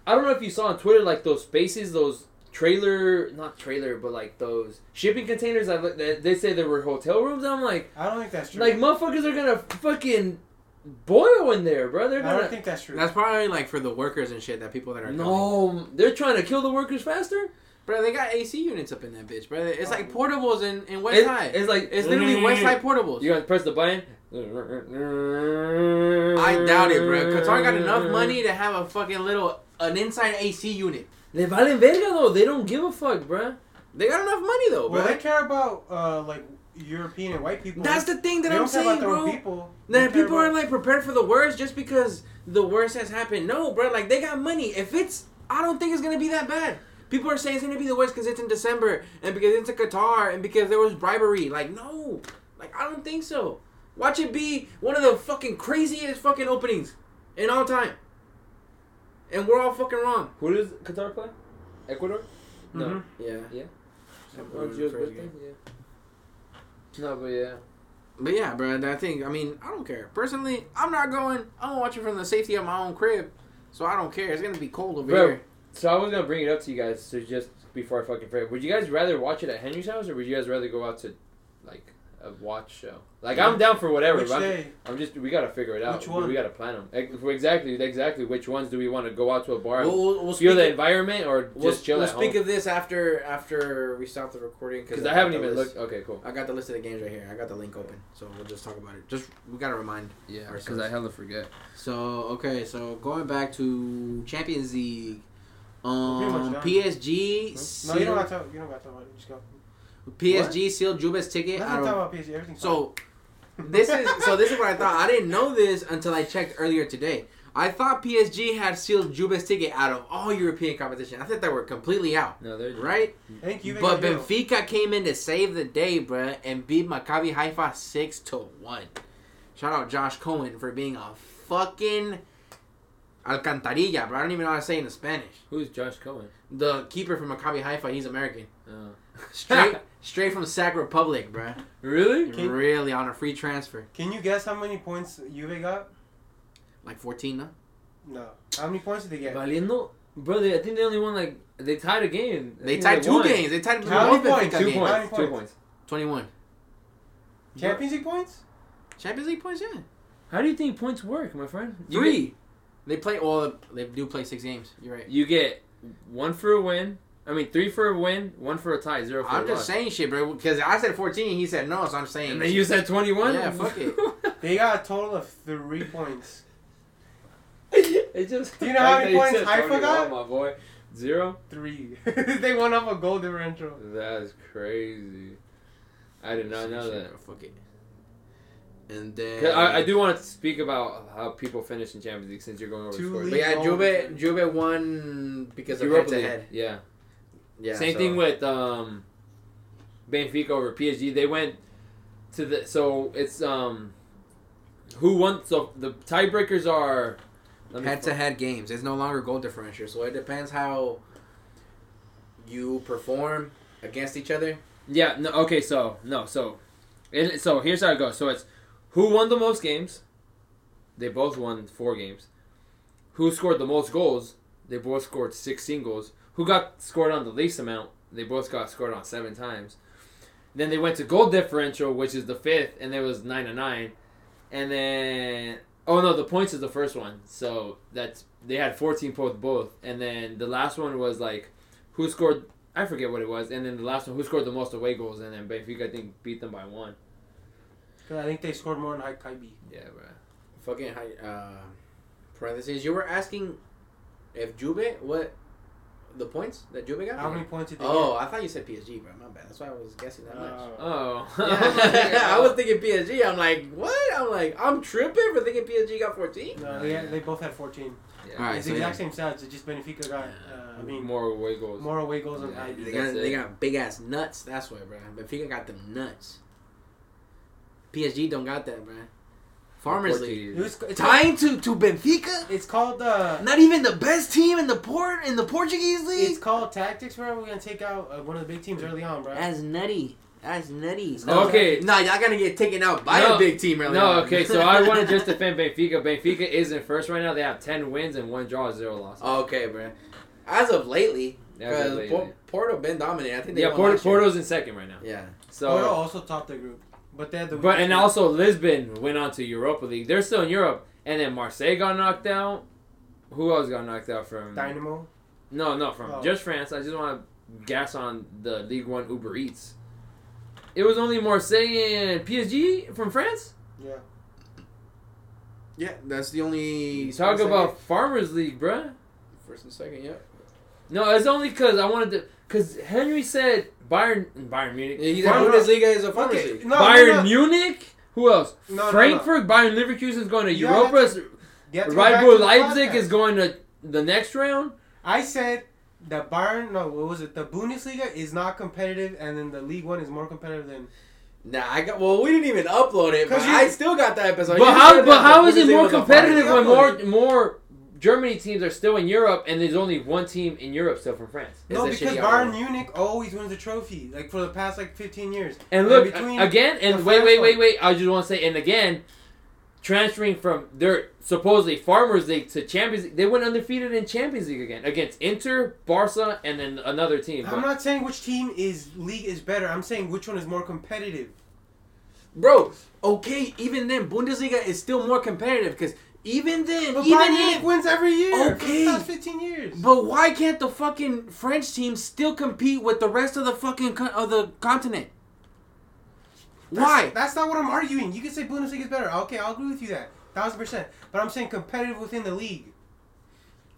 I don't know if you saw on Twitter like those spaces, those trailer, not trailer, but like those shipping containers. I looked- they they say there were hotel rooms. I'm like, I don't think that's true. like motherfuckers are gonna fucking boil in there, bro. They're I gonna. don't think that's true. That's probably like for the workers and shit. That people that are coming. no, they're trying to kill the workers faster. Bro. They got AC units up in that bitch, bro. It's like Oh. portables in in West It- Side. it's like It's literally West Side portables. You gotta press the button. I doubt it, bro. Qatar got enough money to have a fucking little an inside AC unit. They valen verga though. They don't give a fuck, bro. They got enough money though, bro. well, they care about uh, like European and white people. That's the thing that they I'm don't care saying, about their bro. people. Then They care people aren't like prepared for the worst just because the worst has happened. No, bro. Like they got money. If it's, I don't think it's gonna be that bad. People are saying it's gonna be the worst because it's in December and because it's in Qatar and because there was bribery. Like no, like I don't think so. Watch it be one of the fucking craziest fucking openings in all time. And we're all fucking wrong. Who does Qatar play? Ecuador. No. Mhm. Yeah. Yeah. Some Ecuador Gio's first birthday? game. Yeah. No, but yeah. But yeah, bro, I think I mean I don't care. Personally, I'm not going. I'm gonna watch it from the safety of my own crib, so I don't care. It's gonna be cold over Bro. here. So I was gonna bring it up to you guys. So just before I fucking forget, would you guys rather watch it at Henry's house or would you guys rather go out to like a watch show? Like I'm down for whatever. Which but I'm? I'm just we gotta figure it out. Which We- one? We gotta plan them. Exactly, exactly. Which ones do we want to go out to a bar, We'll, we'll, we'll feel the of- environment, or just We'll, chill we'll speak home? of this after after we stop the recording Because got I haven't even list- looked. Okay, cool. I got the list of the games right here. I got the link open, so we'll just talk about it. Just we gotta remind. Yeah, because I hella forget. So okay, so going back to Champions League, Pretty um, much done. PSG. No, you don't sealed- got to. You don't got to talk about it. Just go. PSG sealed Juve's ticket. Let's not talk about PSG. Everything's So this is *laughs* so this is what I thought. I didn't know this until I checked earlier today. I thought PSG had sealed Juve's ticket out of all European competition. I thought they were completely out, No, they're just, right? Thank you. But Benfica came in to save the day, bruh, and beat Maccabi Haifa six to one. Shout out Josh Cohen for being a fucking alcantarilla, bro. I don't even know how to say it in Spanish. Who's Josh Cohen? The keeper from Maccabi Haifa, he's American. Oh. *laughs* Straight, *laughs* straight from the Sac Republic, bruh. Really? Can- really on a free transfer, Can you guess how many points Juve got? like fourteen, no? No. How many points did they get? Valiendo, bro. They, I think they only won like they tied a game. They think tied two won. games. They tied How both many points? Two games. How points. Two points? points. Twenty-one. Champions League points? Champions League points, yeah. How do you think points work, my friend? You Three. They play. Well, they do play six games. You're right. Get, you get one for a win. I mean, three for a win, one for a tie, zero for I'm a just loss. saying shit, bro. Because I said 14, he said no, so I'm saying. And then you said twenty-one. Yeah, fuck it. *laughs* They got a total of three points. *laughs* it just. Do you know how the many *laughs* fact points said Haifa 21, got? My boy, zero. Three. they won off a goal differential. That's crazy. I did not know Shit, that. bro, Fuck it. And then I, I do want to speak about how people finish in Champions League since you're going over the scores. But yeah, Juve, Juve won because of head to head. Yeah. Yeah. Same so- thing with um, Benfica over PSG. They went to the so it's um, who won? So the tiebreakers are head to head games. It's no longer goal differential, so it depends how you perform against each other. Yeah. No. Okay. So no. So, it, so here's how it goes. So it's who won the most games. They both won four games. Who scored the most goals? They both scored sixteen goals. Who got scored on the least amount? They both got scored on seven times. Then they went to goal differential, which is the fifth, and there was nine to nine. and then oh no, the points is the first one. So that's they had 14 points both, and then the last one was like who scored. I forget what it was, and then the last one who scored the most away goals, and then Benfica I think beat them by one. 'Cause I think they scored more than Kaibi. Yeah, bro. Fucking high. Uh, parentheses. You were asking if Juve what the points that Juve got. How many points did they Oh, I thought you said PSG, bro. My bad. That's why I was guessing that get? much. Uh, Oh, *laughs* Yeah, I was thinking PSG. I'm like, what? I'm like, I'm tripping for thinking PSG got 14. no, they, had, they both had 14. Yeah. All right, it's so the exact yeah. same stats. It's just Benfica got. Uh, I mean, more away goals. more away goals Yeah. Kaibi. They That's got, they got big ass nuts. That's why, bro. Benfica got them nuts. PSG don't got that, bro. Farmers League. It was, it's Tying to, to Benfica? It's called uh, Not even the best team in the port in the Portuguese league. it's called tactics, bro. We're gonna take out uh, one of the big teams early on, bro. That's nutty. That's nutty. Okay. Nah, y'all gonna get taken out by No. a big team early on. No, on. okay, so I want to just *laughs* defend Benfica. Benfica is in first right now. They have 10 wins and one draw, zero losses. okay, bro. As of lately, As because lately. Porto been dominating. I think they yeah, Porto. Porto's in second right now. Yeah. So, Porto also topped the group, but they had the. but and weakest also Lisbon went on to Europa League. They're still in Europe, and then Marseille got knocked out. Who else got knocked out from? Dynamo. No, no, from Oh. just France. I just want to gas on the League One Uber Eats. It was only Marseille and PSG from France. Yeah. Yeah, that's the only. Talk about Farmers League, bruh. first and second. Yeah. No, it's only because I wanted to. Because Henry said Bayern, Bayern Munich, Yeah, he's Farm- a Bundesliga is a farmers Okay. league. No, Bayern no, no. Munich. Who else? No, no, no. Frankfurt, Bayern Leverkusen is going to You have Europa. You have to Red Bull Leipzig podcast. is going to the next round. I said the Bayern. No, what was it? The Bundesliga is not competitive, and then the League One is more competitive than. Nah, I got. Well, we didn't even upload it, but you- I still got that episode. but You how? But that how the is it more competitive farmers when more more Germany teams are still in Europe and there's only one team in Europe still from France? Is no, that because shitty Bayern or- Munich always wins the trophy, like for the past like fifteen years. And And look between again, and the wait, first wait, one- wait, wait. I just want to say, and again, transferring from their supposedly Farmers League to Champions League, they went undefeated in Champions League again against Inter, Barca, and then another team. I'm But- not saying which team is league is better. I'm saying which one is more competitive. Bro, okay, even then, Bundesliga is still more competitive because even then, But even Munich if, wins every year for the past fifteen years. but why can't the fucking French team still compete with the rest of the fucking co- of the continent? That's- Why? That's not what I'm arguing. You can say Bundesliga is better. Okay, I'll agree with you that thousand percent. But I'm saying competitive within the league.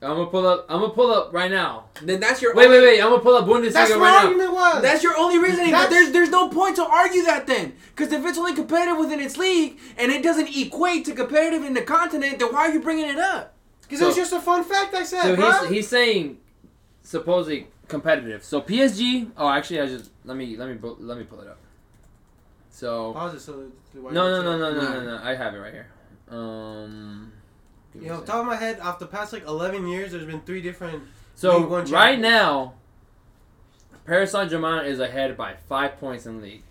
I'm gonna pull up. I'm gonna pull up right now. Then that's your Wait, only, wait, wait. I'm gonna pull up Bundesliga That's what my right now. argument was. That's your only reasoning. But there's there's no point to argue that then, because if it's only competitive within its league and it doesn't equate to competitive in the continent, then why are you bringing it up? Because So- it was just a fun fact I said, So bro. he's he's saying supposedly competitive. So PSG. Oh, actually, I just let me let me let me pull it up. So Pause it so. the- no no no no no No. no no. I have it right here. Um. You know, top of my head, off the past like 11 years, there's been three different. So right now, Paris Saint Germain is ahead by five points in the league.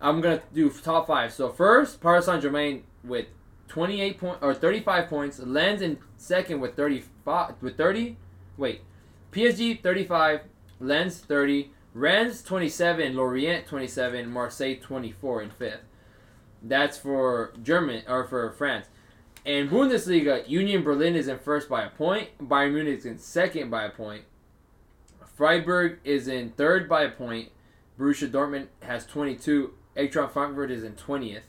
I'm gonna do top five. So first, Paris Saint Germain with 28 point or 35 points. Lens in second with 35 with 30. Wait, PSG 35, Lens 30, Rennes 27, Lorient 27, Marseille 24 in fifth. That's for German or for France. In Bundesliga, Union Berlin is in first by a point. Bayern Munich is in second by a point. Freiburg is in third by a point. Borussia Dortmund has 22. Eintracht Frankfurt is in 20th.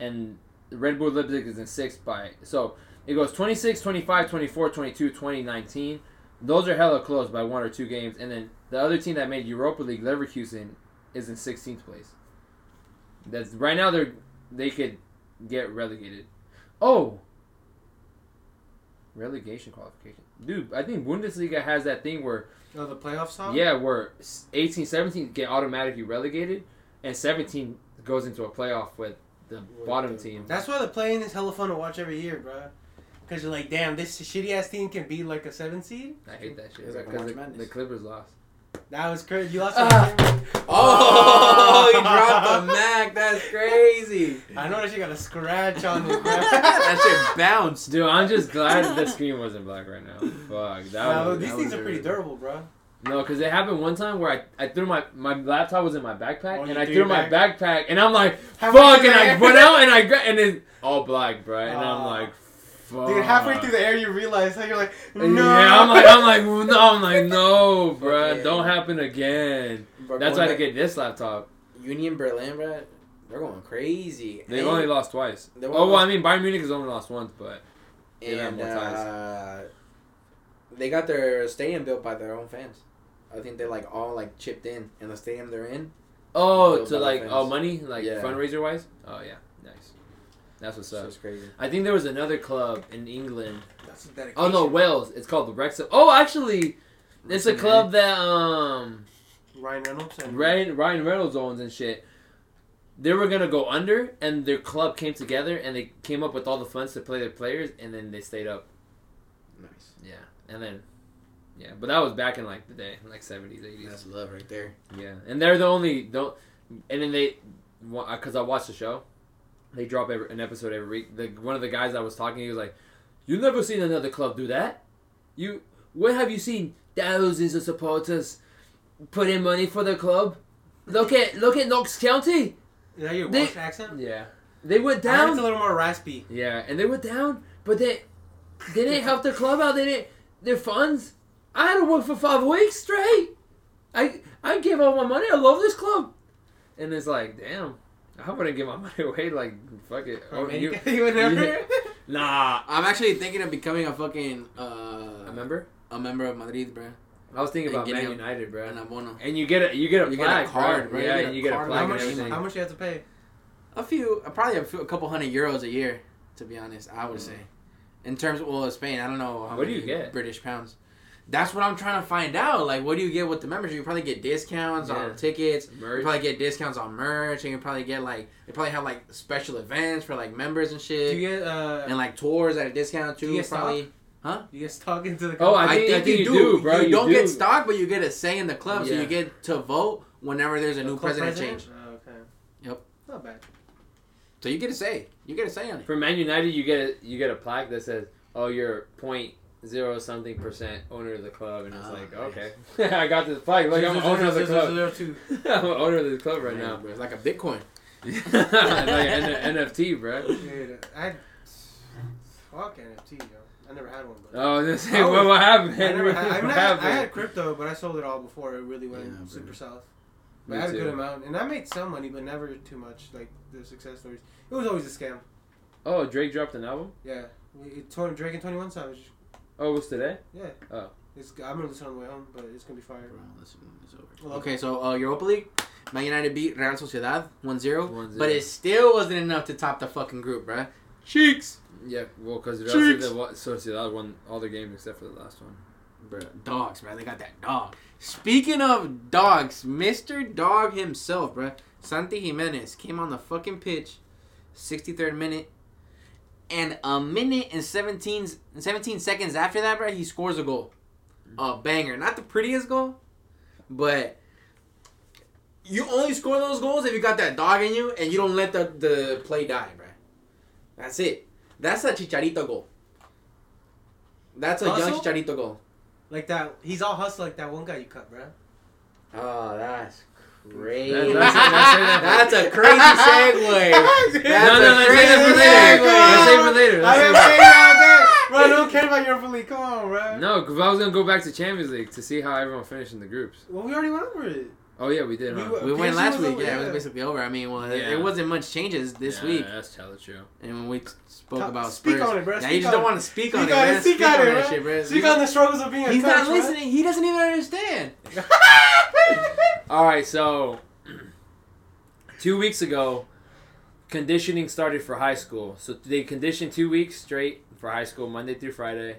And Red Bull Leipzig is in sixth by. So it goes 26, 25, 24, 22, 20, 19. Those are hella close by one or two games. And then the other team that made Europa League, Leverkusen, is in 16th place. That's right now they're they could get relegated. Oh, relegation qualification, dude. I think Bundesliga has that thing where Oh, the playoffs top? yeah, where 18, 17 get automatically relegated, and 17 goes into a playoff with the bottom team. That's why the playing is hella fun to watch every year, bro. Because you're like, damn, this shitty ass team can beat like a seven seed? I hate that shit It's like because the, the Clippers lost. That was crazy. You lost Ah. the game. Oh, he dropped the *laughs* Mac. That's crazy. I know that shit got a scratch on it, bro. *laughs* that shit bounced. Dude, I'm just glad that the screen wasn't black right now. Fuck, that Nah, was, these that things was are pretty durable, bro. No, because it happened one time where I, I threw my my laptop was in my backpack Oh, and I threw threw my backpack and I'm like Halfway fuck and I *laughs* went out and I gra- and it's all black, bro. And I'm like, fuck. Dude, halfway through the air, you realize how you're like, no. Yeah, I'm like, I'm like, no, I'm like, *laughs* no, bro, don't happen again. Bro, That's why to get this laptop. Union Berlin, bro. They're going crazy. They've And- only lost twice. Oh well, I mean Bayern Munich has only lost once, but They have and uh, they got their stadium built by their own fans. I think they like all like chipped in, and the stadium they're in. oh, to like oh money like Yeah. fundraiser wise. Oh yeah. That's what's up. it's crazy. I think there was another club in England. That's dedication. Oh no, Wales. It's called the Wrexham. Oh, actually, it's a club that um Ryan Reynolds and Ryan Ryan Reynolds owns and shit. They were gonna go under, and their club came together, and they came up with all the funds to play their players, and then they stayed up. Nice. Yeah, and then, yeah, but that was back in like the day, like seventies, eighties. That's love right there. Yeah, and they're the only don't, and then they, because I watched the show, they drop every, an episode every week. The one of the guys I was talking, he was like, "You've never seen another club do that. You where have you seen thousands of supporters put in money for their club? Look at look at Notts County. Is that your They- Welsh accent? Yeah, they went I it's down. a little more raspy. Yeah, and they went down, but they they didn't help their club out. They didn't their funds. I had to work for five weeks straight. I I gave all my money. I love this club, and it's like, damn, I hope I didn't give my *laughs* money away. Like, fuck it. Oh, you, *laughs* you would never. Yeah. nah. I'm actually thinking of becoming a fucking uh, A member? a member of Madrid, bro. I was thinking And about getting Man a- United, bro. And abono. And you get a you get a You get a card, bro. bro. Yeah, You get a you get a card plaque How and much? everything. How much you have to pay? A few, probably a, few, a couple hundred euros a year, to be honest. I would say, in terms of well, Spain, I don't know how What do many you get? British pounds. That's what I'm trying to find out. Like, what do you get with the membership? You probably get discounts Yeah. on tickets. You probably get discounts on merch, and you probably get like they probably have like special events for like members and Do shit, you get uh? and like tours at a discount too. Do you get probably. you get stock into the. Club. Oh, I I think- think, I think you, you do, do, bro. You, You don't do. get stock, but you get a say in the club, so you get to vote whenever there's a new president, president? change. Oh, okay. Yep. Not bad. So you get a say. You get a say on it. For Man United, you get a, you get a plaque that says, "Oh, you're point zero something percent owner of the club," and it's Ah, like, nice. okay, *laughs* I got this plaque. Like I'm owner of the club. *laughs* I'm an owner of the club right Man, now. bro, It's like a Bitcoin. *laughs* like N- NFT, bro. Dude, I fuck NFT, yo. I never had one, but Oh, this I what, what happened? I never had. I, mean, What I, had, I had crypto, but I sold it all before it really went Yeah, super south. Me But I had a good amount, and I made some money, but never too much. Like the success stories, it was always a scam. Oh, Drake dropped an album. Yeah, We- it, Drake and Twenty One Savage. Oh, it was today. Yeah. Oh. It's, I'm gonna listen on the way home, but it's gonna be fire. Bro, listen, it's over. Well, Okay, so uh, Europa League, Man United beat Real Sociedad 1-0, 1-0. but it still wasn't enough to top the fucking group, bruh. Cheeks! Yeah, well, because Cheeks. Sociedad won all the games except for the last one. Bruh, dogs, bruh. They got that dog. Speaking of dogs, Mr. Dog himself, bruh. Santi Giménez came on the fucking pitch, 63rd minute, and a minute and 17, 17 seconds after that, bruh, he scores a goal. A banger. Not the prettiest goal, but you only score those goals if you got that dog in you and you don't let the, the play die, bruh. That's it. That's a Chicharito goal. That's a young Hustle? Chicharito goal. Like that, he's all hustle like that one guy you cut, bro. Oh, that's crazy. That- that's, that's- a crazy segue. *laughs* That's no, no, a let's save that for later. segue. Let's save it for later. I Let's didn't save say that, bro. I don't care about Europa League. Come on, bro. No, because I was gonna go back to Champions League to see how everyone finished in the groups. Well, we already went over it. Oh yeah, we did. We Huh? were- We went last week. over, Yeah, it was basically over. I mean, well, Yeah. it wasn't much changes this Yeah, week. That's hella true. And when we spoke Talk- about speak Spurs, on it, bro. Yeah, Speak you just don't want to speak Speak on it, on man. it. Speak on it, that shit, bro. Speak on the struggles of being a He's coach, not bro. listening. He doesn't even understand. *laughs* All right, so two weeks ago, conditioning started for high school. So they conditioned two weeks straight for high school, Monday through Friday.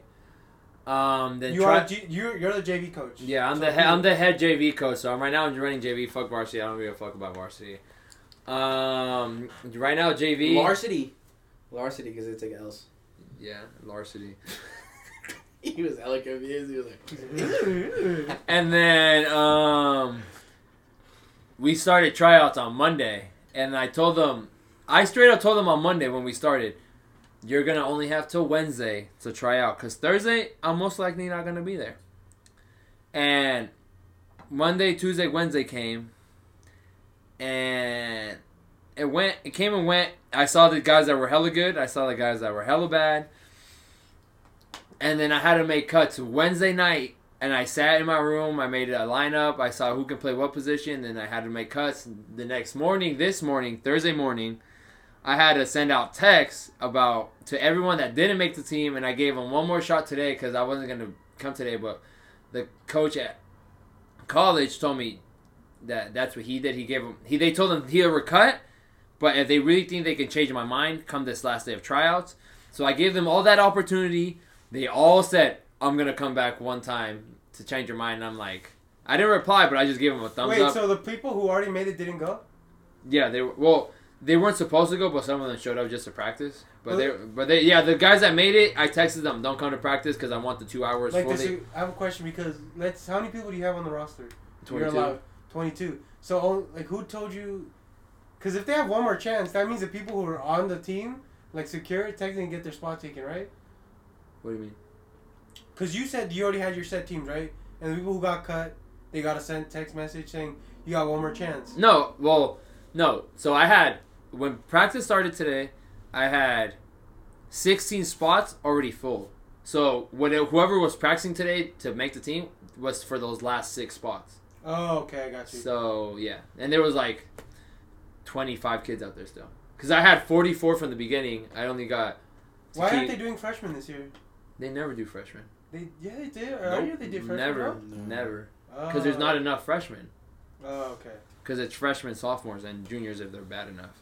Um, then You try- are G- you you're the JV coach. Yeah, I'm So the he- I'm the head JV coach. So I'm right now I'm running JV. Fuck varsity. I don't give a fuck about varsity. Um, right now JV. Varsity. Varsity, because they take L's. Yeah, varsity. *laughs* He was hella confused. He was like, *laughs* And then um, we started tryouts on Monday, and I told them, I straight up told them on Monday when we started, you're gonna only have till Wednesday to try out, cause Thursday I'm most likely not gonna be there. And Monday, Tuesday, Wednesday came, and it went. It came and went. I saw the guys that were hella good. I saw the guys that were hella bad. And then I had to make cuts Wednesday night, and I sat in my room. I made a lineup. I saw who can play what position. Then I had to make cuts. The next morning, this morning, Thursday morning, I had to send out texts about to everyone that didn't make the team, and I gave them one more shot today because I wasn't gonna come today. But the coach at college told me that that's what he did. He gave them he they told him he were cut, but if they really think they can change my mind, come this last day of tryouts. So I gave them all that opportunity. They all said I'm gonna come back one time to change your mind. And I'm like, I didn't reply, but I just gave them a thumbs Wait, up. Wait, so the people who already made it didn't go? Yeah, they were well. They weren't supposed to go, but some of them showed up just to practice. But they, but they, yeah, the guys that made it, I texted them, don't come to practice because I want the two hours Like this. I have a question because let's. How many people do you have on the roster? You're 22. allowed twenty-two. So, oh, like, who told you? Because if they have one more chance, that means the people who are on the team, like secure, technically get their spot taken, right? What do you mean? Because you said you already had your set teams, right? And the people who got cut, they got a sent text message saying you got one more chance. No, well, no. So I had when practice started today, I had 16 spots already full. So when it, whoever was practicing today to make the team was for those last six spots. Oh, okay, I got you. So yeah, and there was like 25 kids out there still. Because I had 44 from the beginning. I only got. to Why aren't they doing freshmen this year? They never do freshmen. They yeah they did. Nope, Earlier they did freshmen. Never, No. never. Oh. no? Because there's Oh. not enough freshmen. Oh, okay. because it's freshmen, sophomores, and juniors if they're bad enough.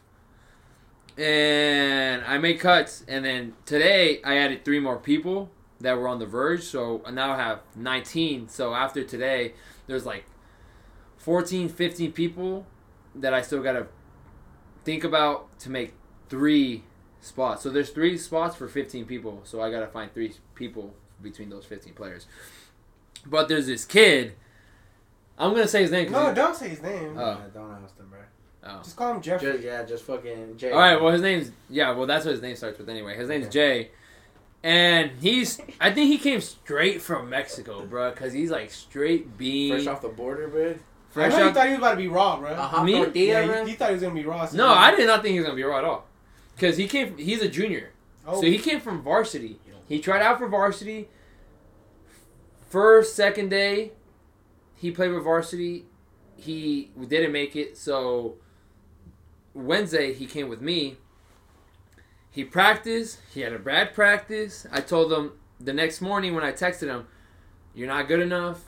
And I made cuts, and then today I added three more people that were on the verge, so I now I have 19. So after today, there's like 14, 15 people that I still gotta think about to make three spots. So there's three spots for 15 people, so I gotta find three people between those 15 players. But there's this kid. I'm gonna say his name. No, don't say his name. Oh. Yeah, don't ask him, bro. Oh. Just call him Jeffrey. Just, yeah, just fucking Jay. All right. Well, his name's yeah. Well, that's what his name starts with anyway. His name's Jay, and he's. I think he came straight from Mexico, bro. Cause he's like straight bean. fresh off the border, bro. I fresh know you off- thought he was about to be raw, bro. A hot Me? tortilla, yeah, bro. you, you thought he was gonna be raw. so No, you- I did not think he was gonna be raw at all. Cause he came. He's a junior, Oh, so he came from varsity. He tried out for varsity. First, second day, he played with varsity. He didn't make it, so Wednesday he came with me. He practiced. He had a bad practice. I told him the next morning when I texted him, "You're not good enough.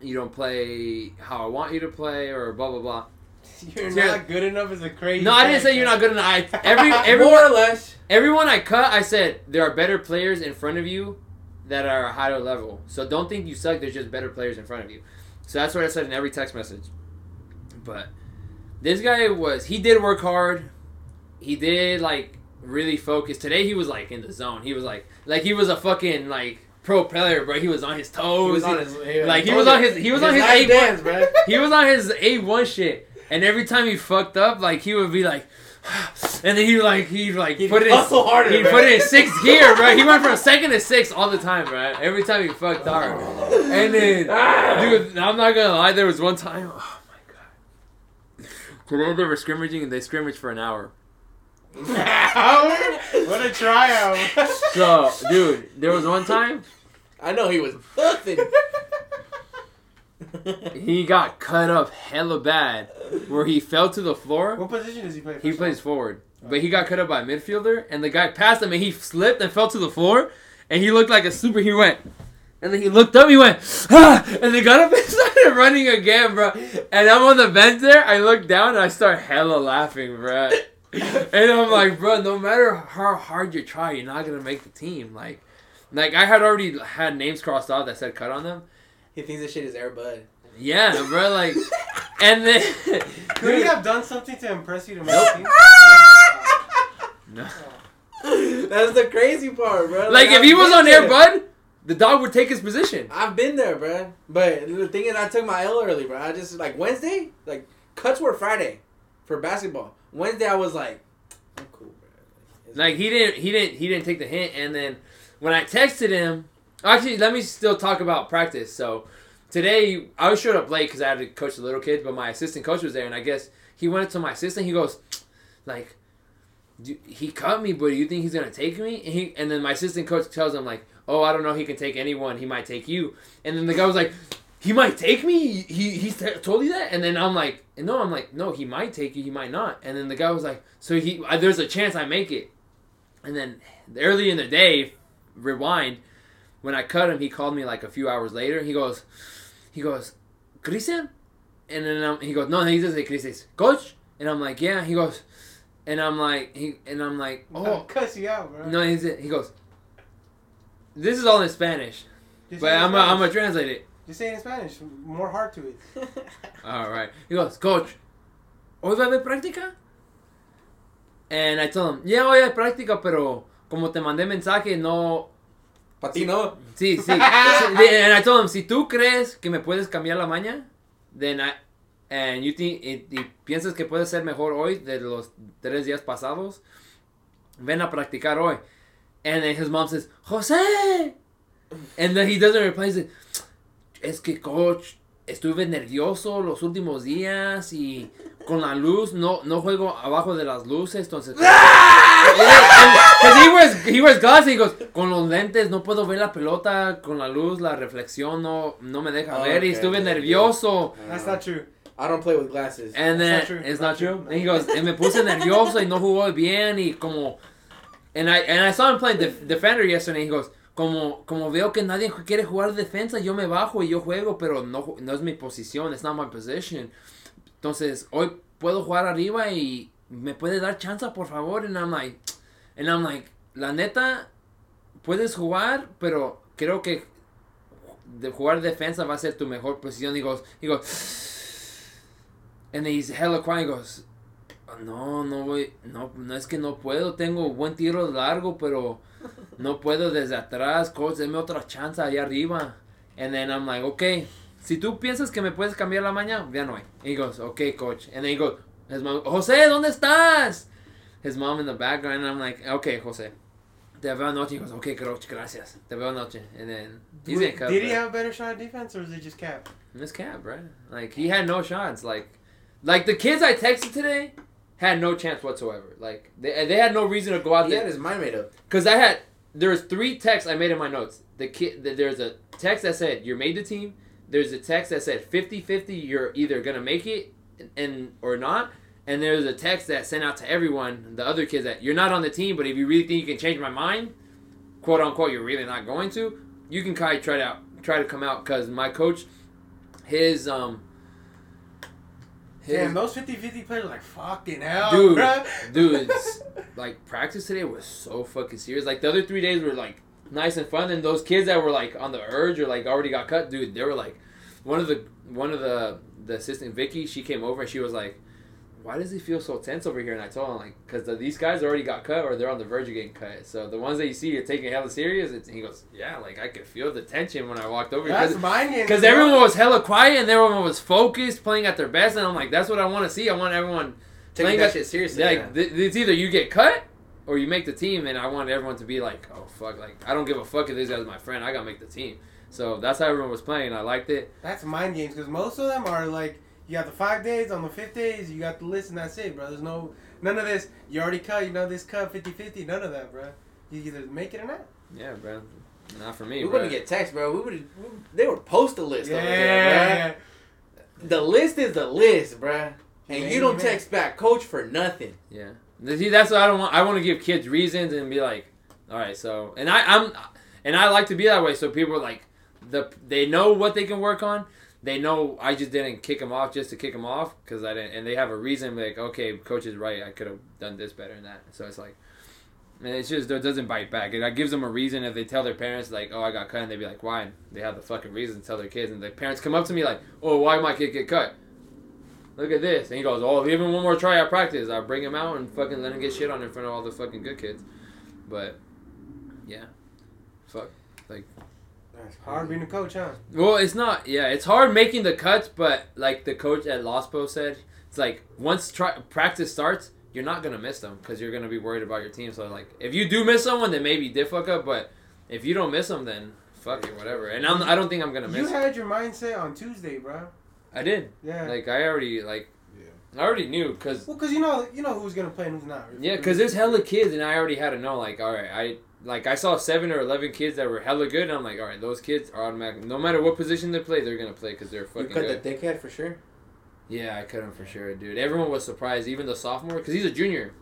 You don't play how I want you to play, or blah blah blah." *laughs* you're Yeah. not good enough as a crazy. No, I didn't say you're not good enough. I, *laughs* every More or less. Everyone I cut, I said there are better players in front of you that are a higher level. So don't think you suck. There's just better players in front of you. So that's what I said in every text message. But this guy was he did work hard. He did like really focus. Today he was like in the zone. He was like like he was a fucking like pro player, bro. He was on his toes. He was on his, he- Like, he was on his- he was on his A1. dance, bro. *laughs* he was on his A one shit, and every time he fucked up, like he would be like, *sighs* and then he like he like He put it in, harder, he man. put it in sixth *laughs* gear, bro. He went from second to sixth all the time, bro. Every time he fucked hard, and then Ah. dude, I'm not gonna lie, there was one time, *sighs* oh today they were scrimmaging and they scrimmaged for an hour. what a tryout. *laughs* So, dude, there was one time I know he was nothing. he got cut up hella bad, where he fell to the floor. what position does he play? He plays of forward, but oh. he got cut up by a midfielder, and the guy passed him, and he slipped and fell to the floor, and he looked like a super. He went, and then he looked up, he went, ah, and they got up and *laughs* started running again, bro. And I'm on the bench there. I look down and I start hella laughing, bro. And I'm like, bro, no matter how hard you try, you're not gonna make the team. Like, like I had already had names crossed out that said cut on them. he thinks this shit is Air Bud. Yeah, bro, like, and then. all. *laughs* Could he have done something to impress you to make Nope. the team? *laughs* No. That's the crazy part, bro. Like if I've he was on. Air Bud, the dog would take his position. I've been there, bro. But the thing is, I took my L early, bro. I just like Wednesday, like cuts were Friday for basketball. Wednesday, I was like, I'm cool, bro. It's- Like he didn't he didn't he didn't take the hint and then when I texted him actually let me still talk about practice. So today I was showed up late because I had to coach the little kids, but my assistant coach was there, and I guess he went to my assistant. He goes, like, "Do- he cut me, but do you think he's gonna take me? And he and then my assistant coach tells him like, oh, I don't know, he can take anyone. He might take you. And then the guy was like, he might take me. He he t- told you that. And then I'm like, no, I'm like, no, he might take you. He might not. And then the guy was like, so he there's a chance I make it. And then early in the day, rewind, when I cut him, he called me like a few hours later. He goes, he goes, Cristian? And then um, he goes, no, he doesn't say Cristian, coach? And I'm like, yeah. He goes, and I'm like, he, and I'm like, Oh, oh, cuss you out, bro. no, he's, it he goes, this is all in Spanish, Just but say it in I'm, I'm gonna Spanish. translate it. Just say it in Spanish. More heart to it. *laughs* All right. He goes, Coach, ¿hoy va a haber práctica? And I told him, yeah, hoy hay práctica, pero como te mandé mensaje, no. Pa' ti no. *laughs* Sí, *laughs* sí. sí. And I told him, si tú crees que me puedes cambiar la maña, then I. And you think, y, y piensas que puede ser mejor hoy de los tres días pasados, ven a practicar hoy. And then his mom says, Jose! And then he doesn't reply, he says, es que coach, estuve nervioso los últimos días y con la luz no, no juego abajo de las luces, entonces... *laughs* Because he wears, he wears glasses, he goes, con los lentes no puedo ver la pelota, con la luz, la reflexión no, no me deja ver y estuve nervioso. That's not true. I don't play with glasses. And then, not true. it's not true. And he goes, y me puse nervioso y no jugó bien y como... And I, and I saw him playing def- defender yesterday. He goes, como, como veo que nadie quiere jugar defensa, yo me bajo y yo juego, pero no, no es mi posición, it's not my position. Entonces, hoy puedo jugar arriba y me puede dar chance, por favor. And I'm like, and I'm like, la neta, puedes jugar, pero creo que de jugar defensa va a ser tu mejor posición. He goes, he goes, and he's hella quiet. He goes, no, no voy, no, no es que no puedo. Tengo buen tiro largo, pero no puedo desde atrás. Coach, deme otra chance allá arriba. And then I'm like, okay, si tú piensas que me puedes cambiar la mañana, ya no hay. He goes, okay, coach. And then he goes, his mom, Jose, ¿dónde estás? His mom in the background, and I'm like, okay, Jose. Te veo anoche. He goes, okay, coach, gracias. Te veo anoche. And then he's Did, in cut. did he have a better shot at defense or is it just cap? Miss Cap, right? Like he had no shots. Like, like the kids I texted today had no chance whatsoever. Like they they had no reason to go out He there had his mind made up. because I had there was three texts I made in my notes. The kid the, there's a text that said you're made the team. There's a text that said 50-50 you're either gonna make it and or not. And there's a text that sent out to everyone, the other kids that you're not on the team, but if you really think you can change my mind, quote unquote, you're really not going to, you can kind of try to out, try to come out because my coach, his um, his Damn, those 50-50 players are like fucking hell, Dude, bruh. dude, *laughs* like practice today was so fucking serious. Like the other three days were like nice and fun, and those kids that were like on the urge or like already got cut, dude, they were like one of the one of the the assistant Vicky. She came over and she was like, "Why does he feel so tense over here?" And I told him like, "Cause the, these guys already got cut or they're on the verge of getting cut. So the ones that you see are taking hella serious." It's, he goes, "Yeah, like I could feel the tension when I walked over." That's Because mind games. because everyone was hella quiet and everyone was focused, playing at their best, and I'm like, that's what I want to see. I want everyone Taking Playing that that- shit seriously. like yeah. th- it's either you get cut or you make the team, and I want everyone to be like, oh fuck, like I don't give a fuck if this guy's my friend. I gotta make the team. So that's how everyone was playing. I liked it. That's mind games because most of them are like you got the five days on the fifth days you got the list and that's it, bro. There's no none of this. You already cut. You know this cut 50-50. None of that, bro. You either make it or not. Yeah, bro. Not for me. we bro. wouldn't get text, bro. We would. They would post the list Yeah, over there, bro. The list is the list, bro. And Yeah, you don't man. text back, coach, for nothing. Yeah. See, that's what I don't want. I want to give kids reasons and be like, all right, so and I, I'm, and I like to be that way. So people are like, the they know what they can work on. They know I just didn't kick him off just to kick him off because I didn't, and they have a reason like, okay, coach is right. I could have done this better than that. So it's like, and it's just it doesn't bite back. It gives them a reason if they tell their parents like, oh, I got cut, and they'd be like, why? And they have the fucking reason to tell their kids, and the parents come up to me like, oh, why my kid get cut? Look at this. And he goes, Oh, give him one more try at practice. I bring him out and fucking let him get shit on in front of all the fucking good kids. But yeah. Fuck. It's hard being a coach, huh? Well, it's not yeah, it's hard making the cuts, but like the coach at Lospo said, it's like once try, practice starts, you're not gonna miss them because you're gonna be worried about your team. So like, if you do miss someone, then maybe you did fuck up. But if you don't miss them, then fuck it, whatever. And I'm, I don't think I'm gonna You miss. it. had your mindset on Tuesday, bro. I did. Yeah. Like I already like. Yeah. I already knew because well, cause you know, you know who's gonna play and who's not. yeah, because there's hella kids, and I already had to know. Like, all right, I like I saw seven or eleven kids that were hella good, and I'm like, all right, those kids are automatic. No matter what position they play, they're gonna play because they're fucking. You cut good. the dickhead for sure. Yeah, I cut him for sure, dude. Everyone was surprised, even the sophomore, because he's a junior.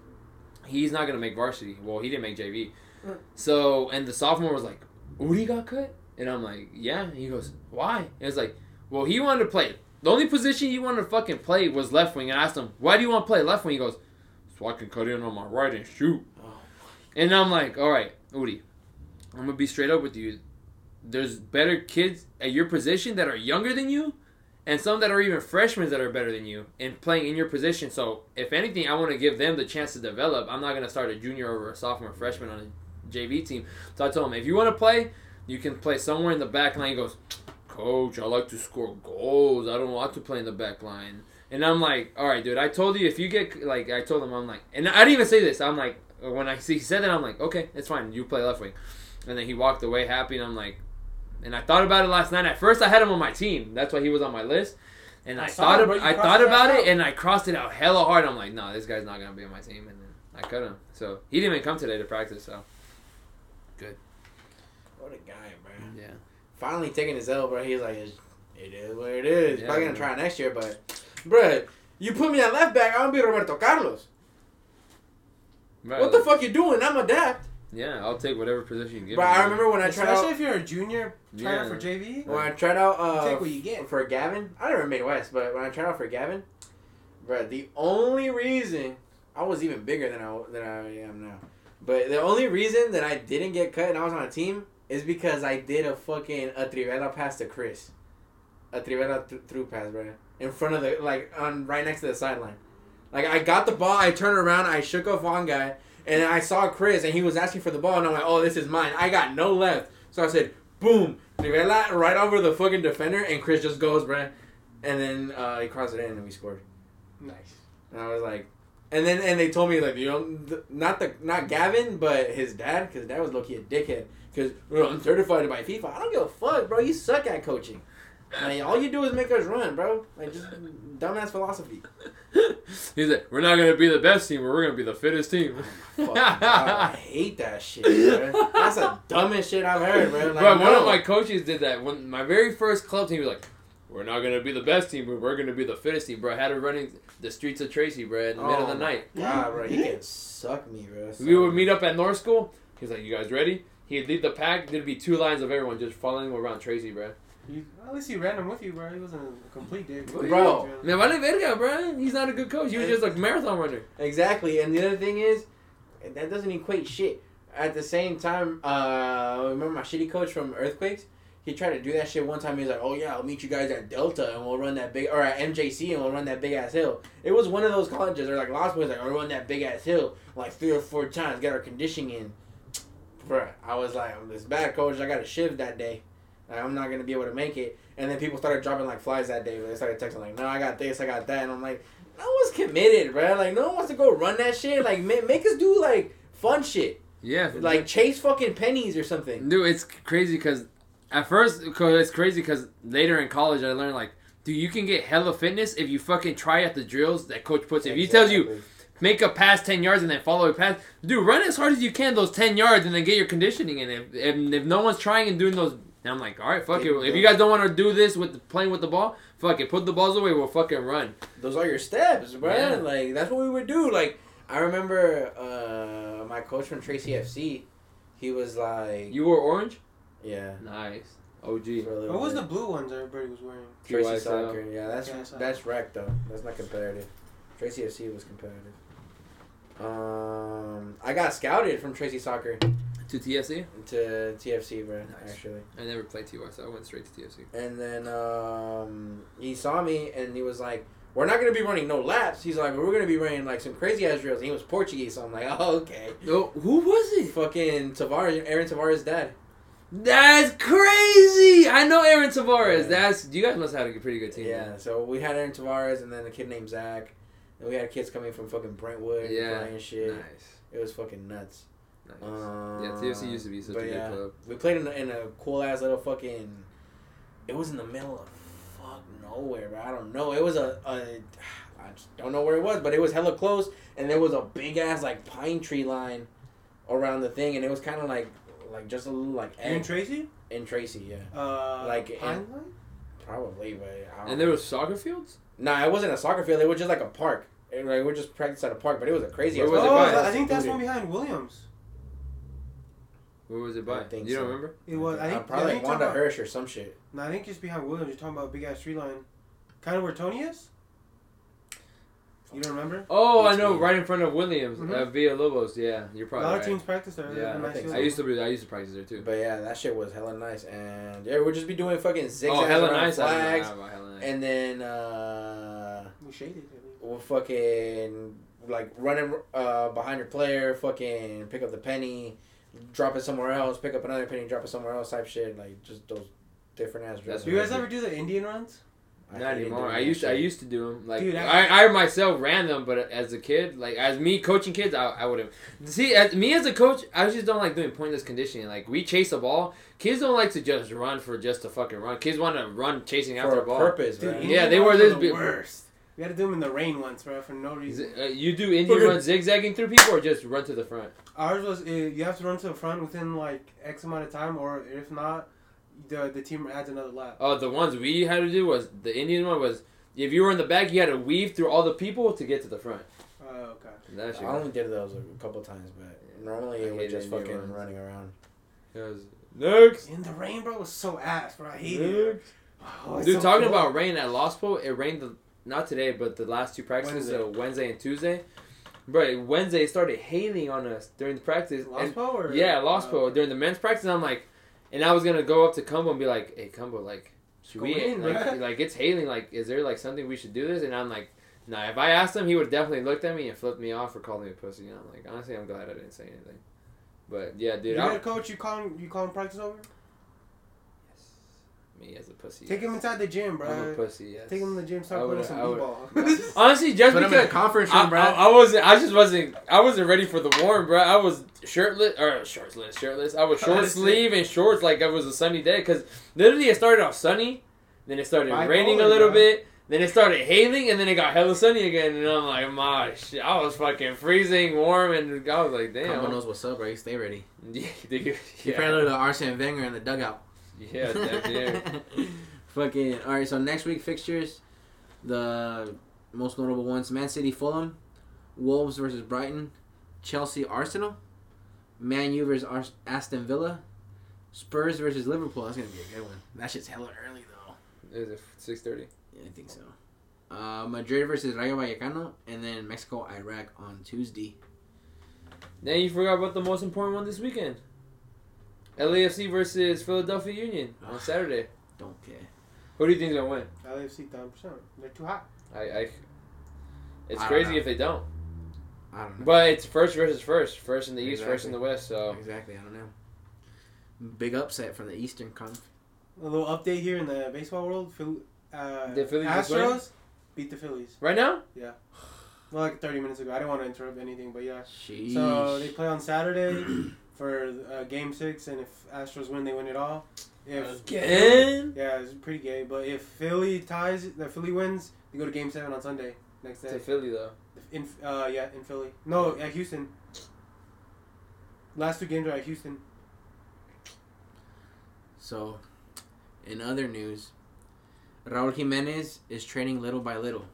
He's not gonna make varsity. Well, he didn't make JV. Mm. So, and the sophomore was like, "Udi got cut," and I'm like, "Yeah." And he goes, "Why?" And it's like, "Well, he wanted to play. The only position he wanted to fucking play was left wing." And I asked him, "Why do you want to play left wing?" He goes, "So I can cut in on my right and shoot." Oh. And I'm like, "All right, Udi, I'm gonna be straight up with you. There's better kids at your position that are younger than you." and some that are even freshmen that are better than you and playing in your position. So if anything, I want to give them the chance to develop. I'm not to start a junior over a sophomore freshman on a JV team. So I told him, if you want to play, you can play somewhere in the back line. He goes, Coach, I like to score goals. I don't want to play in the back line. And I'm like, all right, dude. I told you if you get like, I told him I'm like, and I didn't even say this. I'm like, when I see he said that, I'm like, okay, it's fine. You play left wing. And then he walked away happy, and I'm like, and I thought about it last night. At first, I had him on my team. That's why he was on my list. And I, I thought, it, ab- I thought about out. it, and I crossed it out hella hard. I'm like, no, this guy's not gonna be on my team. And then I cut him. So he didn't even come today to practice. So good. What a guy, man. yeah, Finally taking his L, bro. He's like, "It's- it is what it is. Yeah, Probably gonna bro. try next year, but, bro, you put me at left back, I'm gonna be Roberto Carlos. What the fuck you doing? I'm adapt. Yeah, I'll take whatever position you give. Bro, me, I remember when I tried Especially out if you're a junior trying out Yeah. for JV. when I tried out uh, Take what you get. for Gavin. I never made West, but when I tried out for Gavin, bro, the only reason I was even bigger than I than I am now, but the only reason that I didn't get cut and I was on a team is because I did a fucking a trivela pass to Chris, a trivela th- through pass, bro, in front of the like on right next to the sideline. Like I got the ball, I turned around, I shook off one guy, and I saw Chris, and he was asking for the ball, and I'm like, oh, this is mine. I got no left, so I said, boom, trivela right over the fucking defender, and Chris just goes, bruh. And then uh, he crossed it in, and we scored. Nice. And I was like, and then and they told me like you know not the not Gavin but his dad because dad was low key a dickhead because I'm certified by FIFA. I don't give a fuck, bro. You suck at coaching. Like all you do is make us run, bro. Like just dumbass philosophy. *laughs* He's like, we're not gonna be the best team, but we're gonna be the fittest team. *laughs* Fuck, God, I hate that shit, bro. That's the *laughs* dumbest shit I've heard, bro. Like, Bro, one of my coaches did that. When my very first club team was like, "We're not gonna be the best team, but we're gonna be the fittest team." Bro, I had it running the streets of Tracy, bro, in the middle of the Oh night. God, bro, he can suck me, bro. We would meet up at North School. He's like, "You guys ready?" He'd lead the pack. There'd be two lines of everyone just following around Tracy, bro. You, at least he ran him with you, bro. He wasn't a complete dick. Bro. Me vale verga, bro. He's not a good coach. He was just like a marathon runner. Exactly, and the other thing is, that doesn't equate shit. At the same time, uh, remember my shitty coach from Earthquakes? He tried to do that shit one time. He was like, "Oh yeah, I'll meet you guys at Delta, and we'll run that big, or at MJC, and we'll run that big ass hill." It was one of those colleges, or like Lost Boys, like, "I'll run that big ass hill like three or four times, get our conditioning in." Bruh, I was like, "I'm this bad coach. I got a shift that day. Like, I'm not gonna be able to make it." And then people started dropping like flies that day. They started texting like, "No, I got this, I got that," and I'm like, "No one's committed, bro. Like, no one wants to go run that shit. Like, ma- make us do like fun shit, Yeah, like chase fucking pennies or something." Dude, it's crazy because at first, cause it's crazy because later in college I learned like, dude, you can get hella fitness if you fucking try at the drills that coach puts. If he tells you make a pass ten yards and then follow a pass, dude, run as hard as you can those ten yards and then get your conditioning in. If if, if no one's trying and doing those, and I'm like, all right, fuck it. If you guys don't want to do this with playing with the ball, fuck it, put the balls away. We'll fucking run. those are your steps, bro. Yeah. Like that's what we would do. Like I remember uh, my coach from Tracy FC. He was like, You wore orange. yeah. Nice. OG. for a little What was the blue ones everybody was wearing? Tracy TYSL. Soccer? Yeah, that's Yeah, that's rec though. That's not competitive. Tracy FC was competitive. Um, I got scouted from Tracy Soccer To TFC? to TFC, bro. Nice. Actually. I never played TY, so I went straight to TFC. And then um, he saw me and he was like, "We're not gonna be running no laps." He's like, "We're gonna be running like some crazy ass drills." And he was Portuguese, so I'm like, *laughs* "Oh, okay." No, who was it? Fucking Tavares, Aaron Tavares' dad. That's crazy. I know Aaron Tavares. Yeah. That's you guys must have had a pretty good team. Yeah. man. So we had Aaron Tavares and then a kid named Zach, and we had kids coming from fucking Brentwood, Yeah. and shit. Nice. It was fucking nuts. Nice. Um, yeah, TFC used to be such a but good club. We played in a, in a cool ass little fucking. It was in the middle of fuck nowhere, but I don't know. It was a, a I just don't know where it was, but it was hella close, and there was a big ass like pine tree line around the thing, and it was kind of like like just a little like You and Tracy? in Tracy, yeah, Uh, Like, Pine and- Line? probably, but I don't And there was soccer fields. Nah, it wasn't a soccer field. It was just like a park. It, like, we just practiced at a park, but it was a crazy. Where was it oh, park. I think that's one behind Williams. Where was it by? I think you don't remember? It was. I think. Uh, probably I like think you're Wanda talking about- Hirsch or some shit. No, I think just behind Williams. You're talking about big ass tree line, kind of where Tony is. You don't remember? Oh, I know, me. right in front of Williams, Mhm. uh, Villa Lobos. Yeah, you're probably. A probably lot right. of teams practice there. Yeah, Nice I think so. I used to be. I used to practice there too. But yeah, that shit was hella nice, and yeah, we'll just be doing fucking zigzags oh, hella around nice! Flags, don't about hella nice. and then uh, We shaded. it. we'll fucking like running uh behind your player, fucking pick up the penny, drop it somewhere else, pick up another penny, drop it somewhere else, type shit. Like just those different ass drills. Do you guys ever do the Indian runs? I Not anymore. I used to, I used to do them. Like Dude, I- I, I myself ran them, but as a kid, like as me coaching kids, I, I would have. See, as me as a coach, I just don't like doing pointless conditioning. Like we chase a ball, kids don't like to just run for just to fucking run. Kids want to run chasing after for a a ball. purpose, Dude, man. Yeah, they were this the worst. We had to do them in the rain once, bro, for no reason. it- uh, you do Indian Fucking- run zigzagging through people, or just run to the front? Ours was uh, you have to run to the front within like X amount of time, or if not, the the team adds another lap. Oh, the ones we had to do was the Indian one was if you were in the back, you had to weave through all the people to get to the front. Oh, okay. That. I only did those a couple times, but normally I it was just fucking runs. running around. It was next. In the rain, bro, was so ass, bro. I hated it. Oh, Dude, so talking cold. about rain at Lost Po, it rained the, not today, but the last two practices, Wednesday. so Wednesday and Tuesday. Bro, Wednesday started hailing on us during the practice. Lost and- Po yeah, Lost Oh, Po during the men's practice. I'm like, and I was gonna go up to Cumbo and be like, "Hey, Cumbo, like, should we in, like, like it's hailing? Like, is there like something we should do this?" And I'm like, "Nah." If I asked him, he would definitely looked at me and flipped me off or called me a pussy. And I'm like, honestly, I'm glad I didn't say anything. But yeah, dude, Your I, head coach, you call him, you call him practice over? Me as a pussy. Take yes. him inside the gym, bro. I'm a pussy. Yes. Take him to the gym, start playing some I would- b-ball. *laughs* Honestly, just Put him in a because conference I, room, bro. I, I wasn't. I just wasn't. I wasn't ready for the warm, bro. I was shirtless or shirtless, shirtless. I was short Honestly. sleeve and shorts like it was a sunny day. Cause literally it started off sunny, then it started Bipolar, raining a little bro. bit, then it started hailing, and then it got hella sunny again. And I'm like, my shit, I was fucking freezing, warm, and I was like, Combo damn. knows what's up, bro. You stay ready. *laughs* Yeah, dude. You Yeah, probably look at Arsene Wenger in the dugout. *laughs* yeah, yeah. *laughs* Fucking all right. So next week fixtures, the most notable ones: Man City, Fulham, Wolves versus Brighton, Chelsea, Arsenal, Man U versus Ars- Aston Villa, Spurs versus Liverpool. That's gonna be a good one. That shit's hella early though. Is it six thirty? Yeah, I think so. Uh, Madrid versus Rayo Vallecano, and then Mexico, Iraq on Tuesday. Then you forgot about the most important one this weekend. LAFC versus Philadelphia Union on *sighs* Saturday. Don't care. Who do you think's gonna win? LAFC, 10%. They're too hot. I, I it's I crazy know. if they don't. I don't know. But it's first versus first, first in the east, first in the west. So Exactly. I don't know. Big upset from the Eastern Conf. A little update here in the baseball world. Phil, uh, The Phillies? Astros beat the Phillies. right now, Yeah. Well, like 30 minutes ago. I didn't want to interrupt anything, but yeah. Sheesh. So they play on Saturday *clears throat* for uh, Game Six, and if Astros win, they win it all. If again. yeah, it's pretty gay. But if Philly ties, the Philly wins, they go to Game Seven on Sunday next day. To day. Philly though. In uh yeah, in Philly. No, at Houston. Last two games are at Houston. So, in other news, Raul Jimenez is training little by little.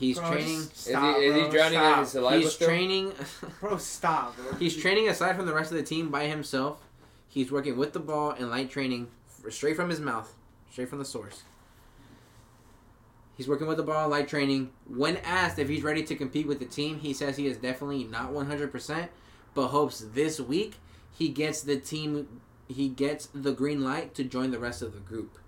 He's Bro, training. just Is he Stop, is he bro, drowning in his saliva He's still? training. *laughs* Bro, stop, bro. he's training aside from the rest of the team by himself. He's working with the ball and light training straight from his mouth, straight from the source. He's working with the ball, light training. When asked if he's ready to compete with the team, he says he is definitely not 100%, but hopes this week he gets the team, he gets the green light to join the rest of the group.